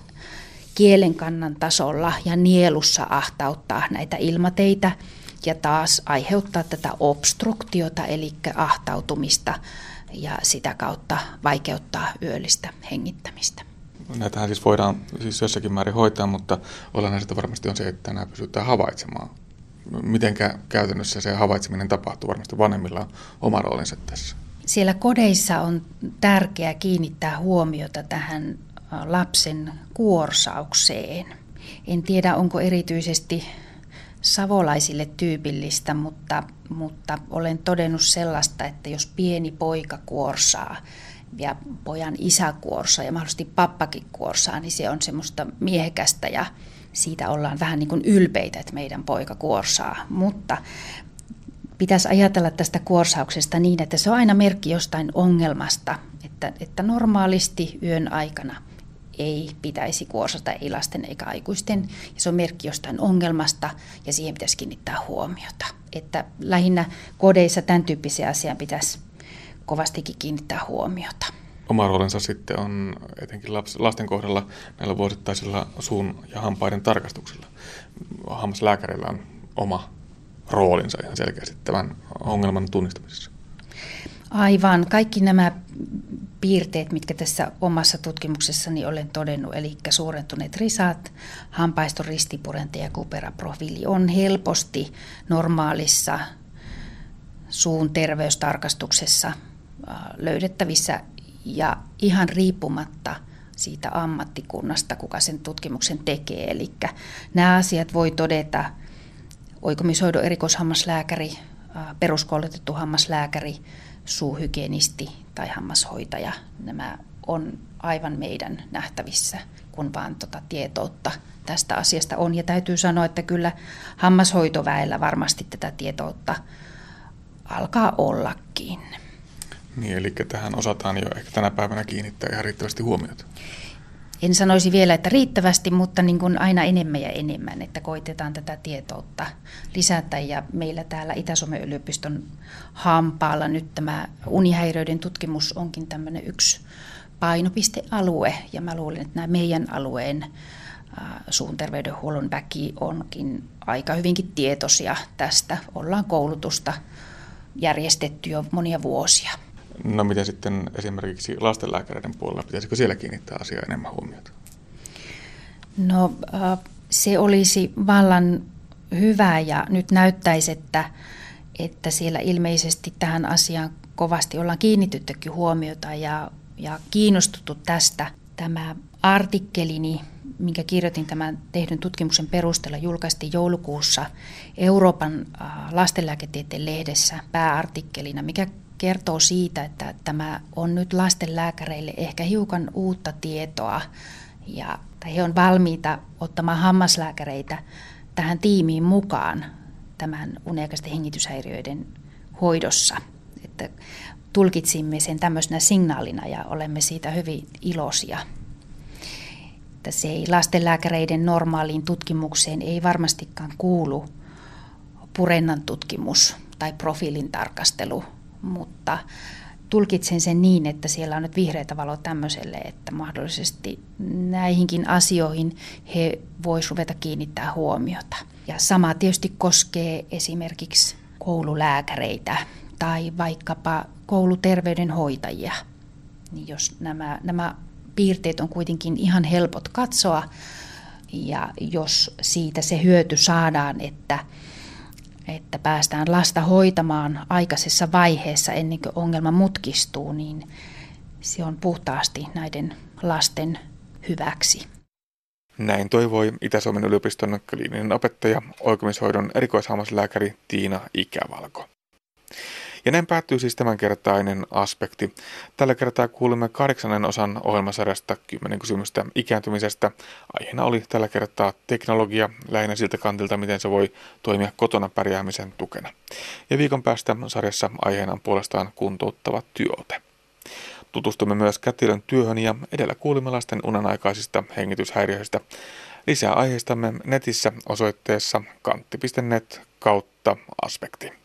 kielenkannan tasolla ja nielussa ahtauttaa näitä ilmateitä ja taas aiheuttaa tätä obstruktiota, eli ahtautumista ja sitä kautta vaikeuttaa yöllistä hengittämistä. Näitähän siis voidaan siis jossakin määrin hoitaa, mutta olennaista varmasti on se, että nämä pystytään havaitsemaan. Miten käytännössä se havaitseminen tapahtuu? Varmasti vanhemmilla on oma roolinsa tässä. Siellä kodeissa on tärkeää kiinnittää huomiota tähän lapsen kuorsaukseen. En tiedä, onko erityisesti savolaisille tyypillistä, mutta, mutta olen todennut sellaista, että jos pieni poika kuorsaa ja pojan isä kuorsaa ja mahdollisesti pappakin kuorsaa, niin se on semmoista miehekästä ja siitä ollaan vähän niin kuin ylpeitä, että meidän poika kuorsaa. Mutta pitäisi ajatella tästä kuorsauksesta niin, että se on aina merkki jostain ongelmasta, että, että normaalisti yön aikana – ei pitäisi kuorsata, ei lasten eikä aikuisten. Ja se on merkki jostain ongelmasta ja siihen pitäisi kiinnittää huomiota. Että lähinnä kodeissa tämän tyyppisiä asiaa pitäisi kovastikin kiinnittää huomiota. Oma roolinsa sitten on etenkin lasten kohdalla näillä vuosittaisilla suun ja hampaiden tarkastuksilla. Hammaslääkärillä on oma roolinsa ihan selkeästi tämän ongelman tunnistamisessa. Aivan. Kaikki nämä piirteet, mitkä tässä omassa tutkimuksessani olen todennut, eli suurentuneet risat, hampaiston ristipurente ja kuperaprofiili on helposti normaalissa suun terveystarkastuksessa löydettävissä ja ihan riippumatta siitä ammattikunnasta, kuka sen tutkimuksen tekee. Eli nämä asiat voi todeta oikomishoidon erikoishammaslääkäri, peruskoulutettu hammaslääkäri, suuhygienisti tai hammashoitaja. Nämä on aivan meidän nähtävissä, kun vaan tuota tietoutta tästä asiasta on. Ja täytyy sanoa, että kyllä hammashoitoväellä varmasti tätä tietoutta alkaa ollakin. Niin, eli tähän osataan jo ehkä tänä päivänä kiinnittää ihan riittävästi huomiota en sanoisi vielä, että riittävästi, mutta niin kuin aina enemmän ja enemmän, että koitetaan tätä tietoutta lisätä. Ja meillä täällä Itä-Suomen yliopiston hampaalla nyt tämä unihäiriöiden tutkimus onkin tämmöinen yksi painopistealue. Ja mä luulen, että nämä meidän alueen suun terveydenhuollon väki onkin aika hyvinkin tietoisia tästä. Ollaan koulutusta järjestetty jo monia vuosia. No miten sitten esimerkiksi lastenlääkäreiden puolella, pitäisikö siellä kiinnittää asiaa enemmän huomiota? No se olisi vallan hyvä ja nyt näyttäisi, että, että siellä ilmeisesti tähän asiaan kovasti ollaan kiinnityttykin huomiota ja, ja kiinnostuttu tästä. Tämä artikkelini, minkä kirjoitin tämän tehdyn tutkimuksen perusteella, julkaistiin joulukuussa Euroopan lastenlääketieteen lehdessä pääartikkelina, mikä kertoo siitä, että tämä on nyt lastenlääkäreille ehkä hiukan uutta tietoa ja he on valmiita ottamaan hammaslääkäreitä tähän tiimiin mukaan tämän uniaikaisten hengityshäiriöiden hoidossa. Että tulkitsimme sen tämmöisenä signaalina ja olemme siitä hyvin iloisia. Että se ei lastenlääkäreiden normaaliin tutkimukseen ei varmastikaan kuulu purennan tutkimus tai profiilin tarkastelu, mutta tulkitsen sen niin, että siellä on nyt vihreätä valoa tämmöiselle, että mahdollisesti näihinkin asioihin he voisivat ruveta kiinnittää huomiota. Ja sama tietysti koskee esimerkiksi koululääkäreitä tai vaikkapa kouluterveydenhoitajia. Niin jos nämä, nämä piirteet on kuitenkin ihan helpot katsoa ja jos siitä se hyöty saadaan, että että päästään lasta hoitamaan aikaisessa vaiheessa ennen kuin ongelma mutkistuu, niin se on puhtaasti näiden lasten hyväksi. Näin toivoi Itä-Suomen yliopiston kliininen opettaja, oikomishoidon erikoishammaslääkäri Tiina Ikävalko. Ja näin päättyy siis tämänkertainen aspekti. Tällä kertaa kuulimme kahdeksannen osan ohjelmasarjasta 10 kysymystä ikääntymisestä. Aiheena oli tällä kertaa teknologia, lähinnä siltä kantilta, miten se voi toimia kotona pärjäämisen tukena. Ja viikon päästä sarjassa aiheena on puolestaan kuntouttava työote. Tutustumme myös kätilön työhön ja edellä kuulimme lasten unenaikaisista hengityshäiriöistä. Lisää aiheistamme netissä osoitteessa kantti.net kautta aspekti.